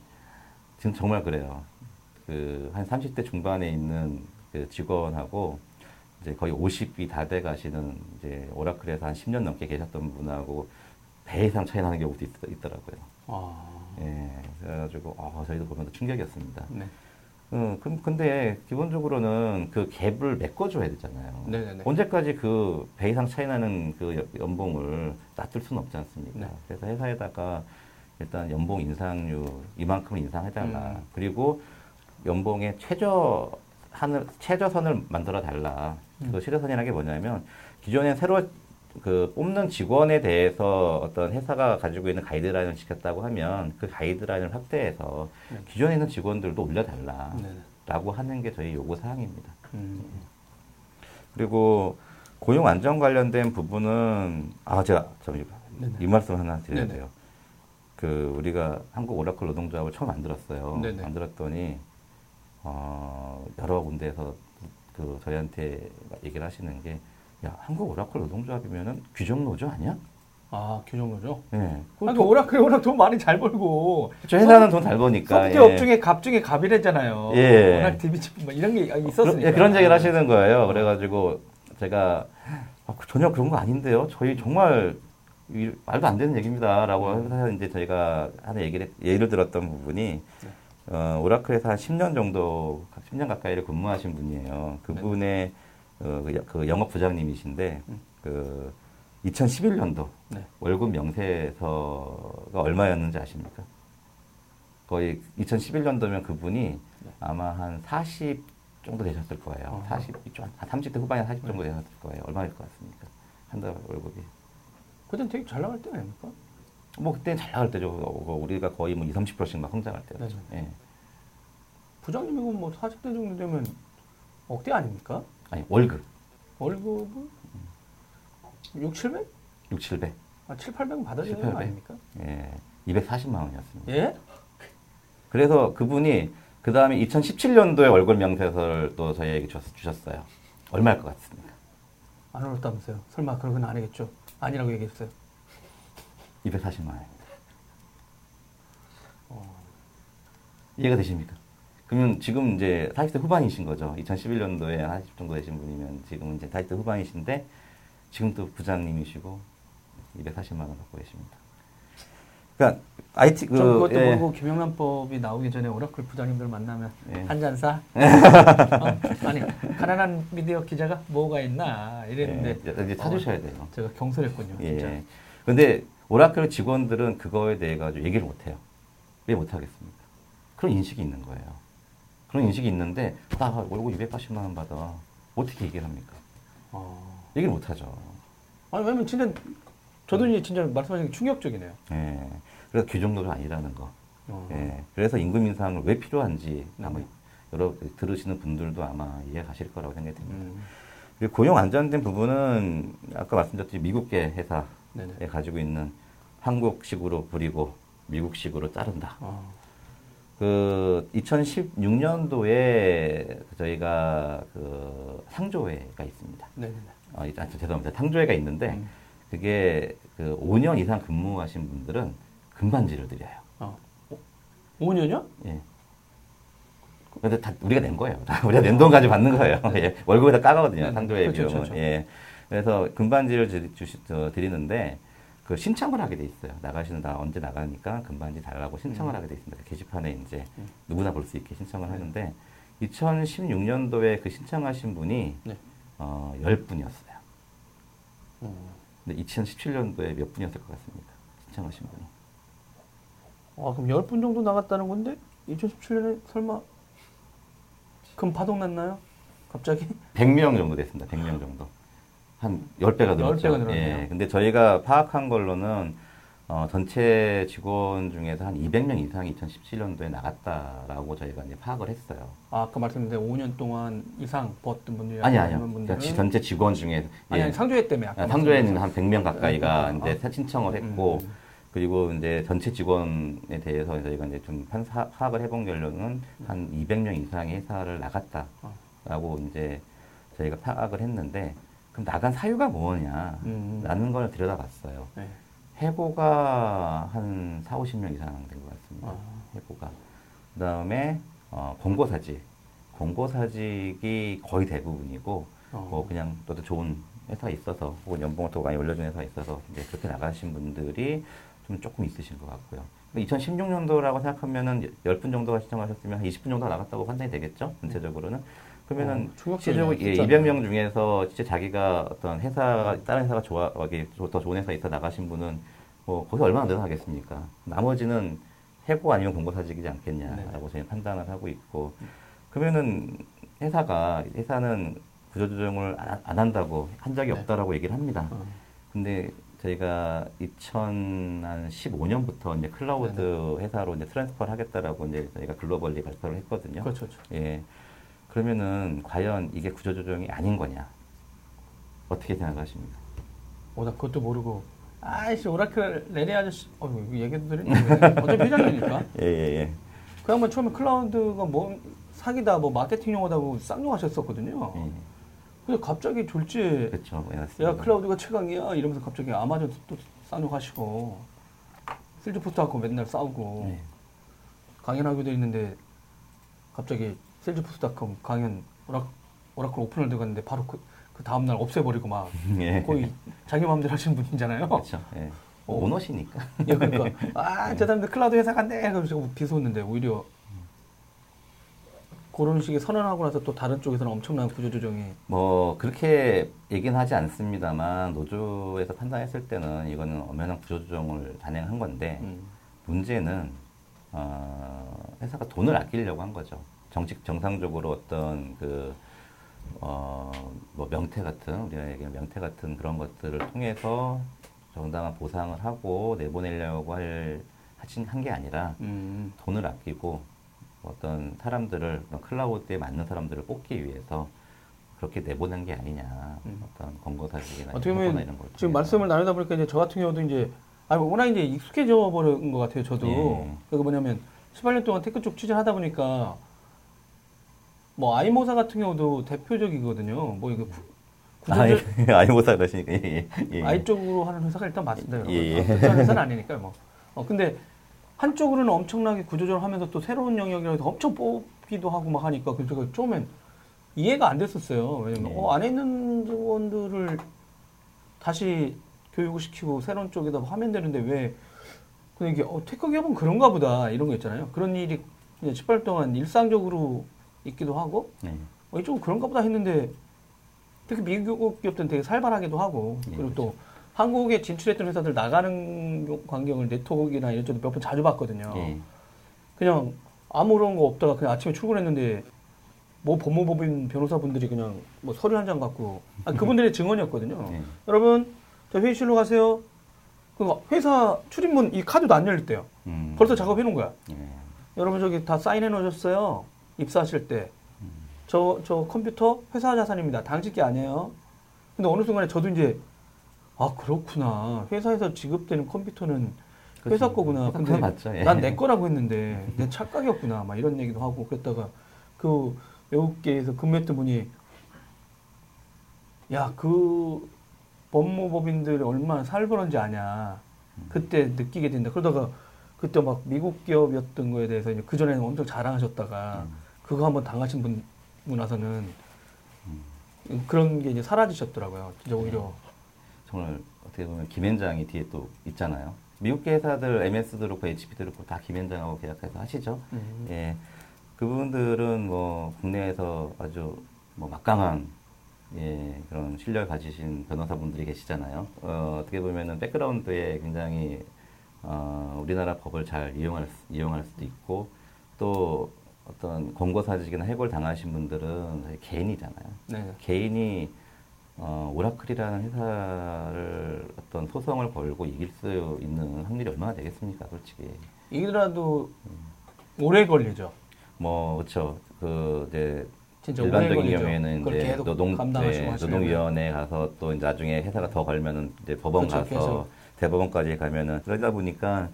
B: 지금 정말 그래요. 그 한 30대 중반에 있는 그 직원하고 이제 거의 50이 다 돼 가시는 이제 오라클에서 한 10년 넘게 계셨던 분하고 배 이상 차이 나는 경우도 있, 있더라고요.
A: 아,
B: 예. 그래가지고 아, 저희도 보면서 충격이었습니다.
A: 네.
B: 음, 그- 근데 기본적으로는 그 갭을 메꿔줘야 되잖아요.
A: 네네네.
B: 언제까지 그 배 이상 차이 나는 그 여- 연봉을 놔둘 수는 없지 않습니까?
A: 네.
B: 그래서 회사에다가 일단 연봉 인상률 이만큼을 인상해달라.
A: 음.
B: 그리고 연봉의 최저 한을 최저선을 만들어 달라.
A: 음.
B: 그 최저선이라는 게 뭐냐면 기존에 새로 그 뽑는 직원에 대해서 어떤 회사가 가지고 있는 가이드라인을 지켰다고 하면 그 가이드라인을 확대해서
A: 네.
B: 기존에 있는 직원들도 올려달라.
A: 네네.
B: 라고 하는 게 저희 요구 사항입니다.
A: 음.
B: 그리고 고용 안정 관련된 부분은 아 제가 저이
A: 네네.
B: 이 말씀 하나 드려야
A: 네네.
B: 돼요. 그 우리가 한국 오라클 노동조합을 처음 만들었어요.
A: 네네.
B: 만들었더니 어, 여러 군데에서 그 저희한테 얘기를 하시는 게 야 한국 오라클 노동조합이면은 귀족 노조 아니야?
A: 아, 귀족 노조?
B: 예.
A: 아니, 그 오라클이 워낙 돈 많이 잘 벌고.
B: 저 회사는 돈 잘 버니까.
A: 소프트 업 중에 갑 중에 갑이랬잖아요.
B: 예.
A: 워낙 DB지 뭐 이런 게 있었으니까.
B: 그런, 예, 그런 얘기를 하시는 거예요. 그래가지고 제가 아, 전혀 그런 거 아닌데요. 저희 정말 이- 말도 안 되는 얘기입니다라고 해서 이제 저희가 하는 얘기를 예를 들었던 부분이 어, 오라클에서 한 10년 정도 10년 가까이를 근무하신 분이에요. 그분의 어, 그 여- 그 영업 부장님이신데 그 2011년도
A: 네.
B: 월급 명세서가 얼마였는지 아십니까? 거의 2011년도면 그분이 아마 한 40 정도 되셨을 거예요.
A: 어허.
B: 40, 좀, 한 30대 후반에 40 정도 되셨을 거예요. 얼마일 것 같습니까? 한 달 월급이.
A: 그땐 되게 잘 나갈 때 아닙니까?
B: 뭐 그때 잘 나갈 때죠. 어, 우리가 거의 뭐 2, 30%씩 막 성장할 때였죠.
A: 네네.
B: 예.
A: 부장님이고 뭐 40대 정도 되면 억대 아닙니까?
B: 아니, 월급.
A: 월급은 6, 700?
B: 6, 700.
A: 아, 7, 800은 받아야 되는
B: 7,
A: 거
B: 800.
A: 아닙니까?
B: 예. 240만 원이었습니다.
A: 예?
B: 그래서 그분이 그 다음에 2017년도에 월급 명세서를 또 저희에게 주- 주셨어요. 얼마일 것 같습니까?
A: 안 어렵다면서요. 설마 그런 건 아니겠죠? 아니라고 얘기했어요.
B: 240만 원입니다.
A: 어.
B: 이해가 되십니까? 그러면 지금 이제 40대 후반이신 거죠. 2011년도에 40 정도 되신 분이면 지금 이제 40대 후반이신데 지금 또 부장님이시고 240만 원 갖고 계십니다. 그러니까 IT
A: 그저 그것도
B: 예.
A: 모르고 김영란법이 나오기 전에 오라클 부장님들 만나면
B: 예.
A: 한잔 사? 어? 아니 가난한 미디어 기자가 뭐가 있나 이랬는데
B: 예, 이제 사주셔야 돼요.
A: 제가 경솔했군요. 진짜.
B: 예. 근데 오라클 직원들은 그거에 대해 가지고 얘기를 못 해요. 왜 못 하겠습니까? 그런 인식이 있는 거예요. 그런 인식이 있는데 나 월급 280만 원 받아. 어떻게 얘기를 합니까?
A: 어.
B: 얘기를 못 하죠.
A: 아니 왜냐면 진짜 저도 이제 진짜 말씀하신 게 충격적이네요.
B: 예. 그래서 그 정도가 아니라는 거.
A: 어.
B: 예. 그래서 임금 인상을 왜 필요한지
A: 네.
B: 아마 여러 들으시는 분들도 아마 이해 가실 거라고 생각이 듭니다.
A: 음.
B: 그리고 고용 안전된 부분은 아까 말씀드렸듯이 미국계 회사에
A: 네네.
B: 가지고 있는 한국식으로 부리고 미국식으로 자른다.
A: 어.
B: 그 2016년도에 저희가 그 상조회가 있습니다. 어, 아, 죄송합니다. 상조회가 있는데
A: 음.
B: 그게 그 5년 이상 근무하신 분들은 금반지를 드려요.
A: 어. 5년이요?
B: 예. 근데 다 우리가 낸 거예요. 다 우리가 낸 돈 가지고 받는 거예요. 예. 월급에다 까가거든요.
A: 네.
B: 상조회
A: 그렇죠,
B: 비용은.
A: 그렇죠.
B: 예. 그래서 금반지를 드- 주시, 어, 드리는데 그 신청을 하게 돼 있어요. 나가시는 나 언제 나가니까 금반지 달라고 신청을
A: 음.
B: 하게 돼 있습니다. 그 게시판에 이제
A: 음.
B: 누구나 볼 수 있게 신청을
A: 네.
B: 하는데 2016년도에 그 신청하신 분이
A: 네.
B: 어, 10분이었어요.
A: 어.
B: 근데 2017년도에 몇 분이었을 것 같습니까? 신청하신 분이.
A: 아, 그럼 10분 정도 나갔다는 건데 2017년에 설마 금 파동 났나요? 갑자기?
B: 100명 정도 됐습니다. 100명 정도. 한 10배가 늘었죠.
A: 10배가 늘었네요.
B: 예. 근데 저희가 파악한 걸로는 어, 전체 직원 중에서 한 200명 이상이 2017년도에 나갔다라고 저희가 이제 파악을 했어요.
A: 아, 아까 말씀드린 5년 동안 이상 버튼 분들이
B: 아니, 아니요.
A: 분들은
B: 그러니까 지- 전체 직원 중에.
A: 아니,
B: 예.
A: 아니 상조회 때문에 아, 말씀드린
B: 한 100명 가까이가
A: 아,
B: 이제
A: 아.
B: 신청을 했고,
A: 음.
B: 그리고 이제 전체 직원에 대해서 저희가 이제 좀 판- 사- 파악을 해본 결론은 한 200명 이상의 회사를 나갔다라고 이제 저희가 파악을 했는데, 그럼 나간 사유가 뭐냐?
A: 음.
B: 라는 걸 들여다봤어요.
A: 네.
B: 해고가 한 4, 50명 이상 된 것 같습니다.
A: 아.
B: 해고가. 그 다음에, 어, 공고사직. 공고사직이 거의 대부분이고,
A: 어.
B: 뭐 그냥 너도 좋은 회사가 있어서, 혹은 연봉을 더 많이 올려준 회사가 있어서, 이제 그렇게 나가신 분들이 좀 조금 있으신 것 같고요. 2016년도라고 생각하면은 10분 정도가 신청하셨으면 한 20분 정도가 나갔다고 판단이 되겠죠? 전체적으로는. 그러면은
A: 어,
B: 실제로 예,
A: 진짜.
B: 200명 중에서 진짜 자기가 어떤 회사가 다른 회사가 좋아 여기 더 좋은 회사 있어 나가신 분은 뭐 거기서 얼마나 늘어나겠습니까? 나머지는 해고 아니면 권고사직이지 않겠냐라고 저희는 판단을 하고 있고 그러면은 회사가 회사는 구조조정을 안, 안 한다고 한 적이
A: 네.
B: 없다라고 얘기를 합니다.
A: 어.
B: 근데 저희가 2015년부터 이제 클라우드 회사로 이제 transfer를 하겠다라고 이제 저희가 globally 발표를 했거든요.
A: 그렇죠, 그렇죠.
B: 예. 그러면은 과연 이게 구조조정이 아닌 거냐? 어떻게 생각하십니까?
A: 어, 나 그것도 모르고 아이씨 오라클 레리 아저씨 어 얘기도 드리는데 어차피 회장이니까
B: 예, 예, 예.
A: 그 양반 처음에 클라우드가 뭐 사기다 뭐 마케팅 용어다 고 쌍욕하셨었거든요.
B: 예.
A: 근데 갑자기 졸지에
B: 그렇죠. 예,
A: 야. 클라우드가 최강이야 이러면서 갑자기 아마존 또 쌍욕하시고 실즈포스트하고 맨날 싸우고
B: 네.
A: 강연하기도 했는데 갑자기 셀즈포스닷컴 강연 오락, 오라클 오픈을 들어갔는데 바로 그, 그 다음날 없애버리고 막
B: 예.
A: 거의 자기 마음대로 하시는 분이잖아요.
B: 그렇죠. 예.
A: 어.
B: 오너시니까.
A: 예, 그러니까 아, 저 사람들 클라우드 회사 간대. 그래서 비속었는데 오히려 그런 식의 선언하고 나서 또 다른 쪽에서는 엄청난 구조조정이
B: 뭐 그렇게 얘기는 하지 않습니다만 노조에서 판단했을 때는 이거는 엄연한 구조조정을 단행한 건데
A: 음,
B: 문제는 어, 회사가 돈을 아끼려고 한 거죠. 정식 정상적으로 어떤 그 어, 뭐 명태 같은 우리가 얘기하는 명태 같은 그런 것들을 통해서 정당한 보상을 하고 내보내려고 할 하진 한게 아니라
A: 음,
B: 돈을 아끼고 어떤 사람들을 어떤 클라우드에 맞는 사람들을 뽑기 위해서 그렇게 내보낸 게 아니냐
A: 음.
B: 어떤 권고 사직이나
A: 어떻게
B: 이런
A: 보면
B: 이런 걸
A: 지금. 말씀을 나누다 보니까 이제 저 같은 경우도 이제 아니 워낙 이제 익숙해져 버린 것 같아요. 저도
B: 예.
A: 그게 뭐냐면 18년 동안 tech 쪽 취재하다 보니까 뭐 IBM사 같은 경우도 대표적이거든요. 뭐 이거 구,
B: 아이
A: 구조적
B: IBM사 그러시니까 예, 예, 예.
A: 아이 쪽으로 하는 회사가 일단 맞습니다.
B: 예, 예.
A: 회사는 아니니까요. 뭐. 어, 근데 한쪽으로는 엄청나게 구조조정을 하면서 또 새로운 영역이라고 해서 엄청 뽑기도 하고 막 하니까 그래서 제가 처음엔 이해가 안 됐었어요. 왜냐면
B: 예.
A: 어, 안에 있는 직원들을 다시 교육을 시키고 새로운 쪽에다 하면 되는데 왜 그냥 이게 어, tech 기업은 그런가 보다 이런 거 있잖아요. 그런 일이 그냥 18년 동안 일상적으로 있기도 하고
B: 예.
A: 어, 이쪽은 그런가 보다 했는데 특히 미국 기업들은 되게 살벌하기도 하고
B: 예,
A: 그리고 또 한국에 진출했던 회사들 나가는 광경을 네트워크나 이런 쪽도 몇 번 자주 봤거든요.
B: 예.
A: 그냥 아무런 거 없다가 그냥 아침에 출근했는데 뭐 법무법인 변호사분들이 그냥 뭐 서류 한 장 갖고 아, 그분들의 증언이었거든요.
B: 예.
A: 여러분 저 회의실로 가세요. 그 회사 출입문 이 카드도 안 열릴 때요.
B: 음.
A: 벌써 작업해 놓은 거야.
B: 예.
A: 여러분 저기 다 사인해 놓으셨어요. 입사하실 때. 저, 저 컴퓨터 회사 자산입니다. 당직이 아니에요. 근데 어느 순간에 저도 이제, 아, 그렇구나. 회사에서 지급되는 컴퓨터는 회사
B: 그렇죠.
A: 거구나. 근데
B: 맞죠. 예.
A: 난내 거라고 했는데, 내 착각이었구나. 막 이런 얘기도 하고 그랬다가 그 외국계에서 근무했던 분이, 야, 그 법무법인들이 얼마나 살벌한지 아냐. 그때 느끼게 된다. 그러다가 그때 막 미국 기업이었던 거에 대해서 이제 그전에는 엄청 자랑하셨다가
B: 음.
A: 그거 한번 당하신 분, 분 나서는 그런 게 이제 사라지셨더라고요. 진짜 오히려.
B: 정말 어떻게 보면 김현장이 뒤에 또 있잖아요. 미국계 회사들 MS도 그렇고 HP도 그렇고 다 김현장하고 계약해서 하시죠.
A: 음.
B: 예. 그분들은 뭐 국내에서 아주 뭐 막강한 예, 그런 실력을 가지신 변호사분들이 계시잖아요. 어, 어떻게 보면은 백그라운드에 굉장히 어, 우리나라 법을 잘 이용할, 수- 이용할 수도 있고 또 어떤 권고사직이나 해고를 당하신 분들은 개인이잖아요.
A: 네.
B: 개인이 어, 오라클이라는 회사를 어떤 소송을 걸고 이길 수 있는 확률이 얼마나 되겠습니까, 솔직히.
A: 이라도 오래 걸리죠.
B: 뭐 그렇죠. 그 이제 일반적인. 경우에는 이제 노동 네. 노동위원회 가서 또 이제 나중에 회사가 더 걸면은 이제 법원
A: 그렇죠,
B: 가서
A: 계속.
B: 대법원까지 가면은 그러다 보니까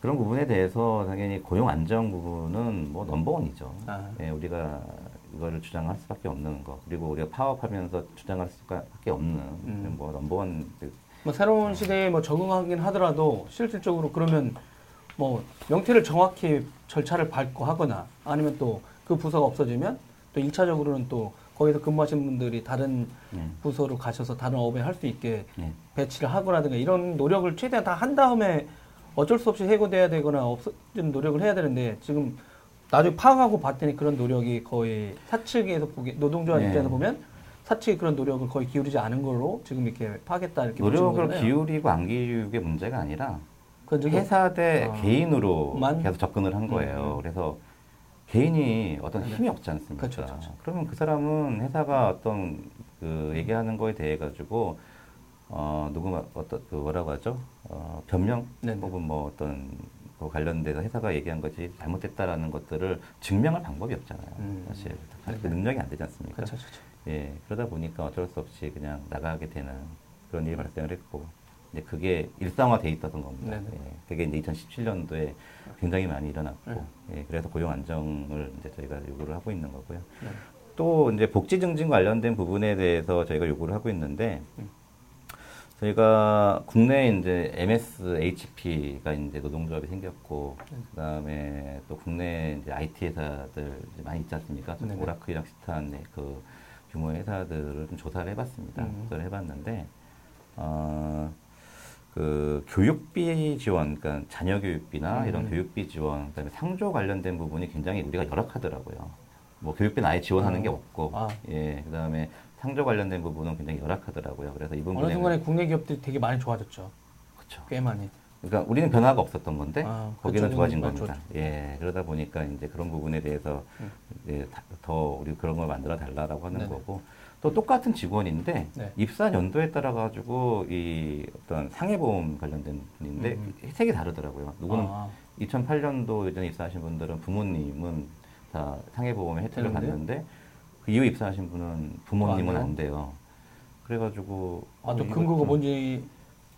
B: 그런 부분에 대해서 당연히 고용 안정 부분은 뭐 넘버원이죠.
A: 아.
B: 예, 우리가 이거를 주장할 수밖에 없는 거 그리고 우리가 파업하면서 주장할 수밖에 없는
A: 음.
B: 뭐 넘버원
A: 뭐 새로운 시대에 뭐 적응하긴 하더라도 실질적으로 그러면 뭐 명태를 정확히 절차를 밟고 하거나 아니면 또 그 부서가 없어지면 또 1차적으로는 또 거기서 근무하시는 분들이 다른
B: 음.
A: 부서로 가셔서 다른 업에 할 수 있게
B: 예.
A: 배치를 하거나든가 이런 노력을 최대한 다 한 다음에 어쩔 수 없이 해고돼야 되거나 없어지는 노력을 해야 되는데 지금 나중에 파악하고 봤더니 그런 노력이 거의 사측에서 보기 노동조합
B: 네.
A: 입장에서 보면 사측이 그런 노력을 거의 기울이지 않은 걸로 지금 이렇게 파겠다 이렇게
B: 노력을. 기울이고 안 기울이게 문제가 아니라 회사 대
A: 아.
B: 개인으로
A: 만?
B: 계속 접근을 한 거예요.
A: 음.
B: 그래서 개인이 어떤
A: 네.
B: 힘이 없지 않습니까?
A: 그렇죠, 그렇죠.
B: 그러면 그 사람은 회사가 어떤 그 얘기하는 거에 대해 가지고 어 누구 어떤 그 뭐라고 하죠? 어 변명
A: 네네.
B: 혹은 뭐 어떤 그 관련돼서 회사가 얘기한 것이 잘못됐다라는 것들을 증명할 방법이 없잖아요.
A: 음.
B: 사실 그
A: 네네.
B: 능력이 안 되지 않습니까?
A: 그렇죠, 그렇죠.
B: 예, 그러다 보니까 어쩔 수 없이 그냥 나가게 되는 그런 일이 발생을 했고, 이제 그게 일상화돼 있었던 겁니다.
A: 네네.
B: 예, 그게 이제 2017년도에 굉장히 많이 일어났고,
A: 네.
B: 예, 그래서 고용 안정을 이제 저희가 요구를 하고 있는 거고요.
A: 네.
B: 또 이제 복지 증진 관련된 부분에 대해서 저희가 요구를 하고 있는데,
A: 음.
B: 저희가 국내에 이제 MSHP가 이제 노동조합이 생겼고, 그 다음에 또 국내 이제 IT 회사들 이제 많이 있지 않습니까? 오라클이랑 비슷한 네, 그 규모의 회사들을 좀 조사를 해봤습니다.
A: 음.
B: 조사를 해봤는데, 어, 그 교육비 지원, 그러니까 자녀 교육비나
A: 음.
B: 이런 교육비 지원, 그다음에 상조 관련된 부분이 굉장히 우리가 열악하더라고요. 뭐 교육비는 아예 지원하는
A: 어.
B: 게 없고,
A: 아.
B: 예, 그다음에 상조 관련된 부분은 굉장히 열악하더라고요. 그래서 이 부분에
A: 어느 순간에 국내 기업들이 되게 많이 좋아졌죠.
B: 그렇죠.
A: 꽤 많이.
B: 그러니까 우리는 변화가 없었던 건데
A: 아,
B: 거기는 좋아진 겁니다. 예, 그러다 보니까 이제 그런 부분에 대해서
A: 음.
B: 다- 더 우리 그런 걸 만들어 달라라고 하는
A: 네네.
B: 거고 또 똑같은 직원인데
A: 네.
B: 입사 연도에 따라 가지고 이 어떤 상해보험 관련된 분인데
A: 음.
B: 혜택이 다르더라고요. 누구는
A: 아,
B: 2008년도 예전에 입사하신 분들은 부모님은 다 상해보험의 혜택을
A: 되는데?
B: 받는데 그 이후 입사하신 분은 부모님은
A: 아,
B: 안 돼요. 그래가지고
A: 아, 또
B: 어, 이거
A: 근거가
B: 좀
A: 뭔지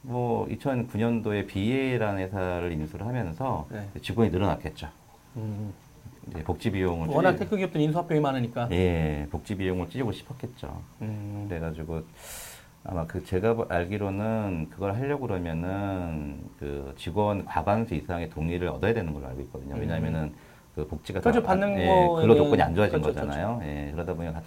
B: 뭐 2009년도에 BA라는 회사를 인수를 하면서
A: 네.
B: 직원이 늘어났겠죠.
A: 음,
B: 이제 복지 비용을
A: 워낙
B: 줄이-
A: tech 기업들 인수합병이 많으니까.
B: 예, 복지 비용을 줄이고 싶었겠죠.
A: 음,
B: 그래가지고 아마 그 제가 알기로는 그걸 하려고 그러면은 그 직원 과반수 이상의 동의를 얻어야 되는 걸로 알고 있거든요.
A: 음.
B: 왜냐하면은 그 복지가
A: 그렇죠,
B: 더
A: 받는
B: 안- 예, 근로 조건이 안 좋아진
A: 그렇죠,
B: 거잖아요. 예, 그러다 보니까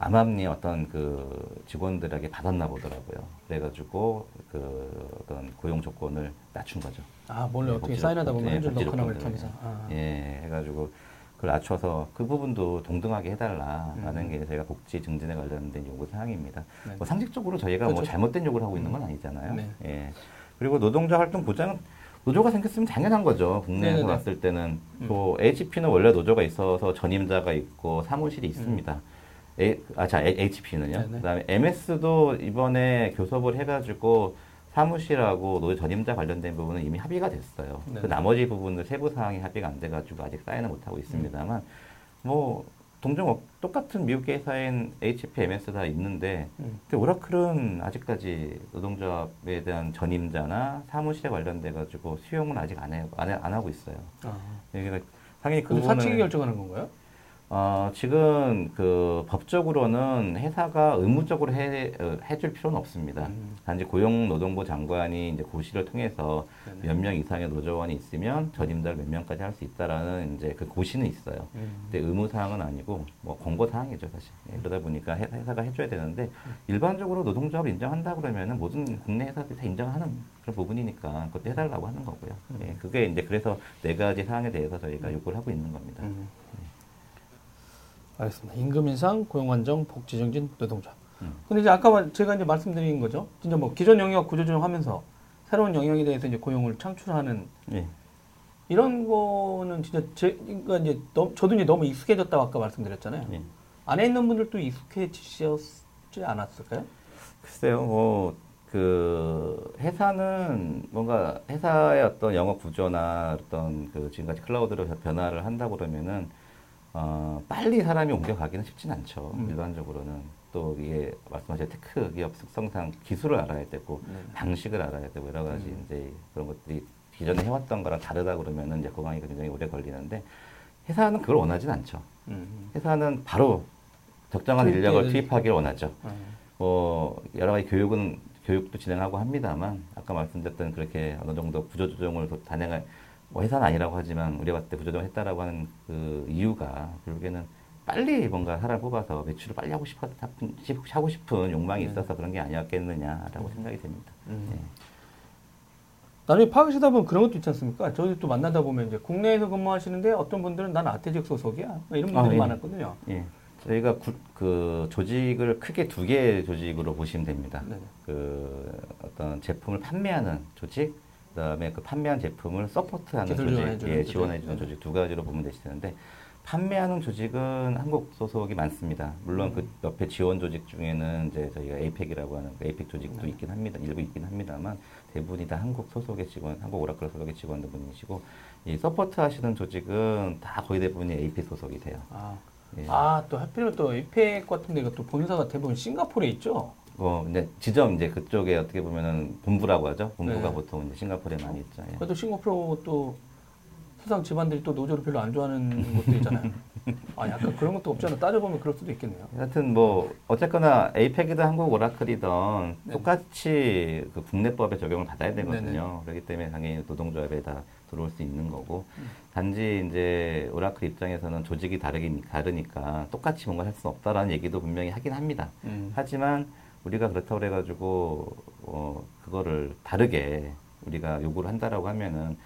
B: 암암리 어떤 그 직원들에게 받았나 보더라고요. 그래가지고 그 어떤 고용 조건을 낮춘 거죠.
A: 아, 원래
B: 예,
A: 어떻게 사인하다 보면
B: 예,
A: 한줄
B: 복지
A: 넣거나 뭐 이렇게. 하면서. 아,
B: 예, 해가지고 그걸 낮춰서 그 부분도 동등하게 해달라라는
A: 음.
B: 게 저희가 복지 증진에 관련된 요구 사항입니다.
A: 네.
B: 뭐 상식적으로 저희가 뭐
A: 그렇죠.
B: 잘못된 요구를 하고 있는 건 아니잖아요.
A: 네.
B: 예. 그리고 노동자 활동 보장은 노조가 생겼으면 당연한 거죠. 국내에서
A: 네네네.
B: 봤을 때는
A: 음.
B: 또 HP는 원래 노조가 있어서 전임자가 있고 사무실이 있습니다. A, 아, 자, HP는요.
A: 음. 네네.
B: 그다음에 MS도 이번에 교섭을 해가지고 사무실하고 노조 전임자 관련된 부분은 이미 합의가 됐어요.
A: 네네.
B: 그 나머지 부분은 세부 사항이 합의가 안 돼가지고 아직 사인을 못 하고 있습니다만 뭐 동종 업- 똑같은 미국 회사인 HP, MS 다 있는데
A: 음.
B: 근데 오라클은 아직까지 노동조합에 대한 전임자나 사무실에 관련돼 가지고 수용은 아직 안, 해, 안, 해- 안 하고 있어요.
A: 아.
B: 그러니까 당연히 그
A: 사측이 결정하는 건가요?
B: 어, 지금 그 법적으로는 회사가 의무적으로 해, 어, 해줄 필요는 없습니다.
A: 음.
B: 단지 고용노동부 장관이 이제 고시를 통해서. 몇 명 이상의 노조원이 있으면 전임자를 몇 명까지 할 수 있다라는 이제 그 고시는 있어요.
A: 음.
B: 근데 의무 사항은 아니고 뭐 권고 사항이죠 사실. 예, 그러다 보니까 회- 회사가 해줘야 되는데 일반적으로 노동조합을 인정한다 그러면은 모든 국내 회사들이 다 인정하는 그런 부분이니까 그것도 해달라고 하는 거고요. 예, 그게 이제 그래서 네 가지 사항에 대해서 저희가 요구를 하고 있는 겁니다.
A: 음. 알겠습니다. 임금 인상, 고용 안정, 복지 증진, 노동자.
B: 음.
A: 근데 이제 아까 말- 제가 이제 말씀드린 거죠. 진짜 뭐 기존 영역 구조 조정하면서 새로운 영역에 대해서 이제 고용을 창출하는
B: 예.
A: 이런 거는 진짜 제가 이제 너무, 저도 이제 너무 익숙해졌다고 아까 말씀드렸잖아요.
B: 예.
A: 안에 있는 분들도 익숙해지셨지 않았을까요?
B: 글쎄요, 뭐, 그, 회사는 뭔가 회사의 어떤 영업 구조나 어떤 그 지금까지 클라우드로 변화를 한다 그러면은, 어, 빨리 사람이 옮겨가기는 쉽진 않죠.
A: 음.
B: 일반적으로는. 또 이게 말씀하신 tech 기업 특성상 기술을 알아야 되고,
A: 네.
B: 방식을 알아야 되고, 여러 가지
A: 음.
B: 이제 그런 것들이 기존에 해왔던 거랑 다르다 그러면은 이제 그거가 굉장히 오래 걸리는데, 회사는 그걸 원하진 않죠.
A: 음.
B: 회사는 바로 적정한 인력을 투입하기를 원하죠.
A: 음.
B: 뭐 여러 가지 교육은 교육도 진행하고 합니다만 아까 말씀드렸던 그렇게 어느 정도 구조 조정을 도- 단행할 뭐 회사는 아니라고 하지만 우리가 봤을 때 구조조정 했다라고 하는 그 이유가 결국에는 빨리 뭔가 사람 뽑아서 매출을 빨리 하고 싶어 하고 싶은 욕망이
A: 네.
B: 있어서 그런 게 아니었겠느냐라고 생각이 됩니다.
A: 음.
B: 예.
A: 나중에 파악하시다 보면 그런 것도 있지 않습니까? 저희 또 만나다 보면 이제 국내에서 근무하시는데 어떤 분들은 난 아태직 소속이야. 뭐 이런 분들이
B: 아, 예.
A: 많았거든요.
B: 예. 저희가 구- 그 조직을 크게 두 개의 조직으로 보시면 됩니다.
A: 네.
B: 그 어떤 제품을 판매하는 조직, 그다음에 그 판매한 제품을 서포트하는 조직,
A: 지원해주는
B: 예,
A: 조직.
B: 지원해주는
A: 네.
B: 조직 두 가지로 보면 되시는데 판매하는 조직은 한국 소속이 많습니다. 물론 그 옆에 지원 조직 중에는 이제 저희가 APAC이라고 하는 그 APAC 조직도
A: 네.
B: 있긴 합니다. 일부 있긴 합니다만 대부분이 다 한국 소속의 직원, 한국 오라클 소속의 직원분이시고 이 support 하시는 조직은 다 거의 대부분이 APAC 소속이 돼요.
A: 아,
B: 예.
A: 아, 또 하필이면 또 APAC 같은 데가 또 본사가 대부분 싱가포르에 있죠.
B: 뭐 이제 지점 이제 그쪽에 어떻게 보면은 본부라고 하죠. 본부가
A: 네.
B: 보통 이제 싱가포르에 많이 있죠. 예.
A: 그래도 싱가포르 또 사실상 집안들이 또 노조를 별로 안 좋아하는 것도 있잖아요. 아 약간 그런 것도 없지 않아 따져보면 그럴 수도 있겠네요.
B: 하여튼 뭐 어쨌거나 에이펙이든 한국 오라클이든
A: 네.
B: 똑같이 그 국내법에 적용을 받아야. 되거든요. 그렇기 때문에 당연히 노동조합에 다 들어올 수 있는 거고
A: 음.
B: 단지 이제 오라클 입장에서는 조직이 다르긴 다르니까 똑같이 뭔가 할수 없다라는 얘기도 분명히 하긴 합니다.
A: 음.
B: 하지만 우리가 그렇다고 그래가지고 어 그거를 다르게 우리가 요구를 한다라고 하면은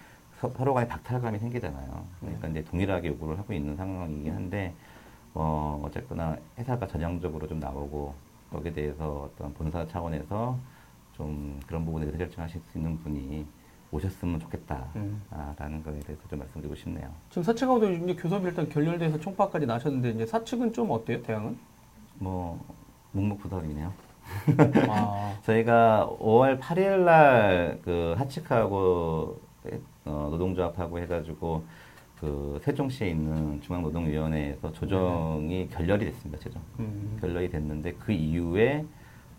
B: 서, 로 간에 박탈감이 생기잖아요. 그러니까 이제 동일하게 요구를 하고 있는 상황이긴 한데 어 어쨌거나 회사가 전향적으로 좀 나오고 거기에 대해서 어떤 본사 차원에서 좀 그런 부분에 대해서 결정하실 수 있는 분이 오셨으면 좋겠다라는
A: 음.
B: 거에 대해서 좀 말씀드리고 싶네요.
A: 지금 사측하고도 이제 교섭이 일단 결렬돼서 총파까지 나셨는데 이제 사측은 좀 어때요 대항은?
B: 뭐 묵묵부답이네요.
A: 아,
B: 저희가 5월 8일 날그 하측하고 어, 노동조합하고 해가지고 그 세종시에 있는 중앙노동위원회에서 조정이 결렬이 됐습니다. 최종
A: 음.
B: 결렬이 됐는데 그 이후에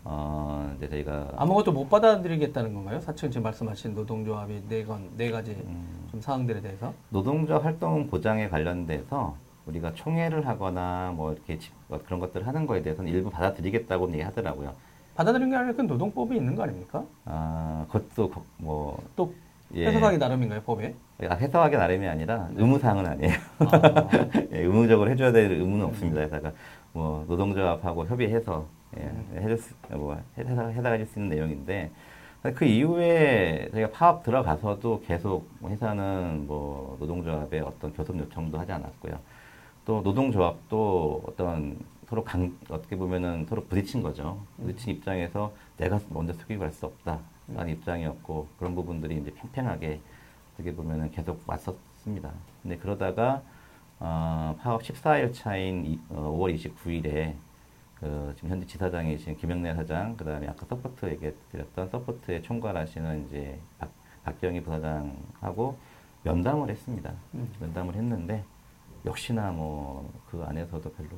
B: 어 이제 저희가
A: 아무것도 못 받아들이겠다는 건가요? 사측은 지금 말씀하신 노동조합이 네 건 네 가지
B: 음,
A: 좀 사항들에 대해서.
B: 노동조합 활동 보장에 관련돼서 우리가 총회를 하거나 뭐 이렇게 집- 뭐 그런 것들을 하는 거에 대해서는 일부 받아들이겠다고 얘기하더라고요.
A: 받아들인 게 아니라 그 노동법이 있는 거 아닙니까?
B: 아 그것도 거-
A: 뭐또
B: 예.
A: 해석하기 나름인가요 법에?
B: 아, 해석하기 나름이 아니라 의무사항은 아니에요.
A: 아,
B: 예, 의무적으로 해줘야 될 의무는 없습니다. 회사가 뭐 노동조합하고 협의해서 예, 해줄 수, 뭐 해서 해당할 수 있는 내용인데 그 이후에 저희가 파업 들어가서도 계속 뭐 회사는 뭐 노동조합에 어떤 교섭 요청도 하지 않았고요. 또 노동조합도 어떤 서로 강, 어떻게 보면은 서로 부딪힌 거죠. 부딪힌 입장에서 내가 먼저 숙이고 할수 없다라는 입장이었고 그런 부분들이 이제 팽팽하게 어떻게 보면은 계속 왔었습니다. 근데 그러다가 어, 파업 14일 차인 이- 어, 5월 29일에 그 지금 현재 지사장이신 김영래 사장, 그 다음에 아까 support 얘기 드렸던 support에 총괄하시는 이제 박, 박경희 부사장하고 면담을 했습니다.
A: 음.
B: 면담을 했는데 역시나 뭐 그 안에서도 별로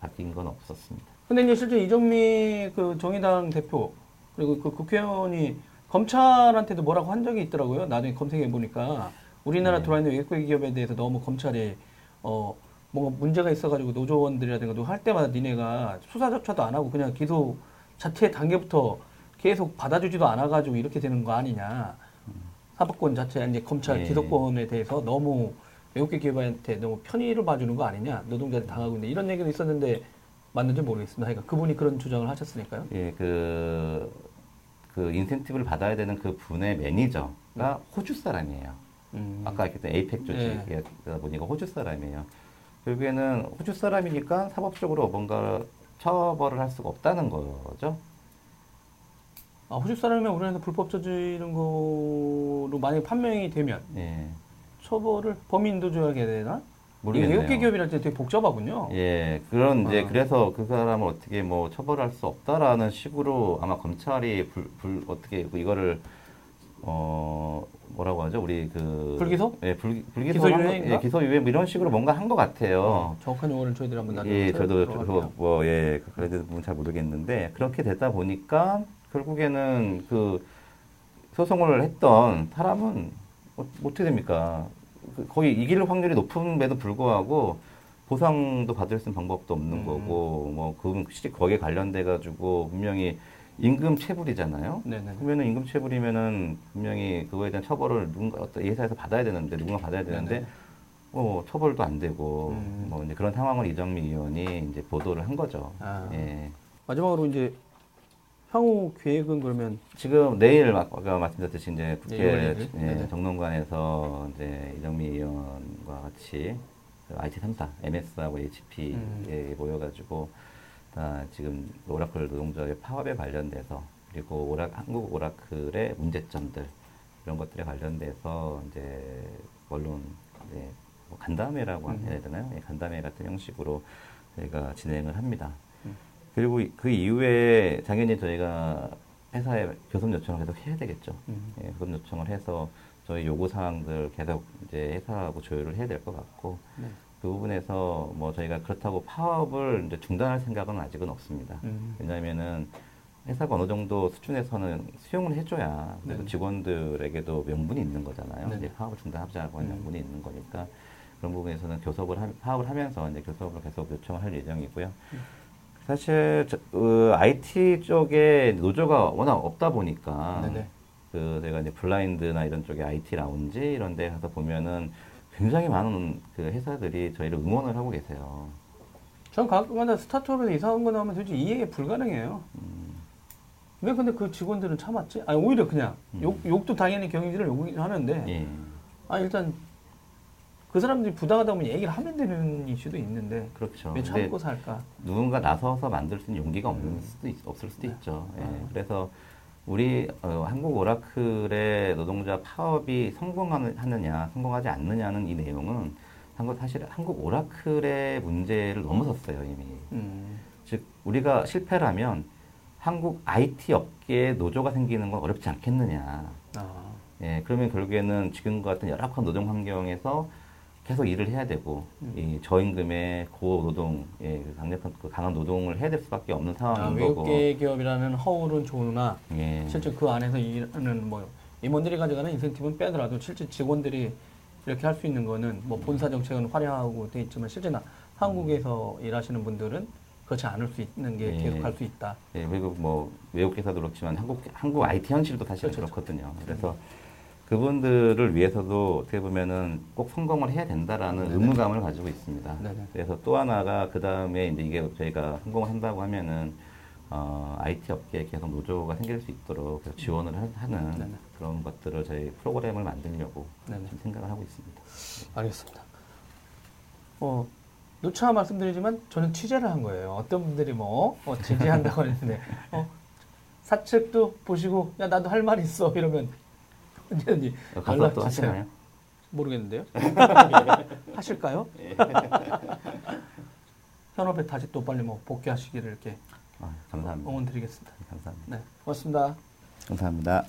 B: 바뀐 건 없었습니다.
A: 근데 이제 실제 이정미 그 정의당 대표 그리고 그 국회의원이 검찰한테도 뭐라고 한 적이 있더라고요. 나중에 검색해 보니까 우리나라
B: 네.
A: 들어와 있는 외국 기업에 대해서 너무 검찰이 어 뭔가 문제가 있어가지고 노조원들이라든가 할 때마다 니네가 수사조차도 안 하고 그냥 기소 자체 단계부터 계속 받아주지도 않아가지고 이렇게 되는 거 아니냐. 사법권 자체 이제 검찰
B: 예.
A: 기소권에 대해서 너무 외국계 기업한테 너무 편의를 봐주는 거 아니냐 노동자들 당하고 있는데 이런 얘기도 있었는데 맞는지 모르겠습니다. 그러니까 그분이 그런 주장을 하셨으니까요.
B: 예, 그, 그 인센티브를 받아야 되는 그 분의 매니저가 호주 사람이에요.
A: 음.
B: 아까 얘기했던 APAC 조직이다 보니까 호주 사람이에요. 결국에는 호주 사람이니까 사법적으로 뭔가 처벌을 할 수가 없다는 거죠.
A: 아, 호주 사람이면 우리나라에서 불법 저지른 거로 만약 판명이 되면
B: 예.
A: 처벌을 범인도 줘야 되나?
B: 모르겠네요.
A: 외국계 기업이라 되게 복잡하군요.
B: 예, 그런 이제
A: 아.
B: 그래서 그 사람을 어떻게 뭐 처벌할 수 없다라는 식으로 아마 검찰이 불, 불 어떻게 이거를 어 뭐라고 하죠? 우리 그
A: 불기소?
B: 예, 불 불기소
A: 기소유예인가?
B: 예, 기소 유예 뭐 이런 식으로 뭔가 한 것 같아요.
A: 어, 정확한 용어를 저희들이 한번 나중에
B: 예, 저도
A: 찾아보도록
B: 그거
A: 할게요.
B: 뭐 예, 그래 부분 잘 모르겠는데 그렇게 되다 보니까 결국에는 그 소송을 했던 사람은 어, 어떻게 됩니까? 그 거의 이길 확률이 높음에도 불구하고 보상도 받을 수 있는 방법도 없는
A: 음.
B: 거고 뭐그 실제 거기에 관련돼 가지고 분명히 임금 체불이잖아요.
A: 네네.
B: 그러면은 임금 체불이면은 분명히 그거에 대한 처벌을 누군가 어떤 회사에서 받아야 되는데 누군가 받아야 되는데
A: 네네.
B: 뭐 처벌도 안 되고
A: 음.
B: 뭐 이제 그런 상황을 이정미 의원이 이제 보도를 한 거죠.
A: 아.
B: 예.
A: 마지막으로 이제 향후 계획은 그러면
B: 지금 내일 막- 아까 말씀드렸듯이 이제 국회
A: 열릴?
B: 예,
A: 네네.
B: 정론관에서 이제 이정미 의원과 같이 그 IT 3사 MS하고 HP에
A: 음.
B: 모여가지고 다 지금 오라클 노동조합의 파업에 관련돼서 그리고 오라, 한국 오라클의 문제점들 이런 것들에 관련돼서 이제 언론 이제 뭐 간담회라고
A: 음.
B: 해야 되나요? 예, 간담회 같은 형식으로 저희가 진행을 합니다.
A: 음.
B: 그리고 이- 그 이후에 당연히 저희가 회사에 교섭 요청을 계속 해야 되겠죠.
A: 음.
B: 예, 교섭 요청을 해서 저희 요구 사항들 계속 이제 회사하고 조율을 해야 될 것 같고
A: 네.
B: 그 부분에서 뭐 저희가 그렇다고 파업을 이제 중단할 생각은 아직은 없습니다.
A: 음.
B: 왜냐하면은 회사가 어느 정도 수준에서는 수용을 해줘야 그래도
A: 네네.
B: 직원들에게도 명분이 있는 거잖아요.
A: 네네.
B: 이제 파업을 중단하자고 하는
A: 음.
B: 명분이 있는 거니까 그런 부분에서는 교섭을 하, 파업을 하면서 이제 교섭을 계속 요청을 할 예정이고요.
A: 음.
B: 사실 저, 어, IT 쪽에 노조가 워낙 없다 보니까
A: 네네.
B: 그 제가 이제 블라인드나 이런 쪽에 IT 라운지 이런 데 가서 보면은 굉장히 많은 그 회사들이 저희를 응원을 하고 계세요.
A: 전 가끔가다 스타트업에서 이상한 거 나오면 도대체 이해가 불가능해요. 왜 근데 그 직원들은 참았지? 아니 오히려 그냥
B: 음.
A: 욕, 욕도 당연히 경영진을 욕을 하는데
B: 예.
A: 아 일단 그 사람들이 부당하다 보면 얘기를 하면 되는 이슈도 있는데
B: 그렇죠.
A: 왜 참고 살까?
B: 누군가 나서서 만들 수 있는 용기가 없는 수도 있, 없을 수도
A: 네.
B: 있죠. 예.
A: 아.
B: 그래서 우리 어, 한국 오라클의 노동자 파업이 성공하느냐, 성공하지 않느냐는 이 내용은 한국 사실 한국 오라클의 문제를 넘어섰어요 이미.
A: 음,
B: 즉 우리가 실패라면 한국 IT 업계에 노조가 생기는 건 어렵지 않겠느냐.
A: 아,
B: 예, 그러면 결국에는 지금과 같은 열악한 노동 환경에서 계속 일을 해야 되고,
A: 음.
B: 이 저임금의 고노동, 예, 그 강력한, 그 강한 노동을 해야 될 수밖에 없는
A: 아,
B: 상황인 거고.
A: 외국계 기업이라는 허울은 좋으나
B: 예,
A: 실제 그 안에서 일하는 뭐 임원들이 가져가는 인센티브는 빼더라도 실제 직원들이 이렇게 할 수 있는 거는 뭐 본사 정책은 화려하고 돼 있지만 실제나 한국에서 일하시는 분들은 그렇지 않을 수 있는 게
B: 예.
A: 계속 할수 있다.
B: 예, 그리고 뭐 외국 회사도 그렇지만 한국 한국 IT 현실도 사실은
A: 그렇죠.
B: 그렇거든요 그래서 그분들을 위해서도 어떻게 보면은 꼭 성공을 해야 된다라는
A: 네네.
B: 의무감을 가지고 있습니다.
A: 네네.
B: 그래서 또 하나가 그 다음에 이제 이게 저희가 성공을 한다고 하면은 어, IT 업계에 계속 노조가 생길 수 있도록 계속 지원을 하- 하는
A: 네네.
B: 그런 것들을 저희 프로그램을 만들려고 생각을 하고 있습니다.
A: 알겠습니다. 어, 누차 말씀드리지만 저는 취재를 한 거예요. 어떤 분들이 뭐 어, 지지한다고 했는데 어, 사측도 보시고 야 나도 할 말 있어 이러면 언제든지
B: 어, 가서
A: 연락
B: 또
A: 주세요.
B: 하시나요?
A: 모르겠는데요. 하실까요?
B: 예.
A: 현업에 다시 또 빨리 뭐 복귀하시기를 이렇게
B: 아, 감사합니다.
A: 응원 드리겠습니다.
B: 감사합니다.
A: 네, 고맙습니다.
B: 감사합니다.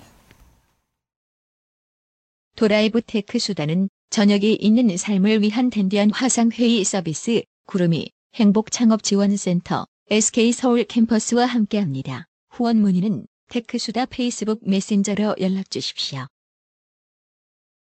C: 도라이브 테크수다는 저녁이 있는 삶을 위한 댄디한 화상회의 서비스 구름이 행복창업지원센터 SK 서울 캠퍼스와 함께합니다. 후원 문의는 테크수다 페이스북 메신저로 연락 주십시오.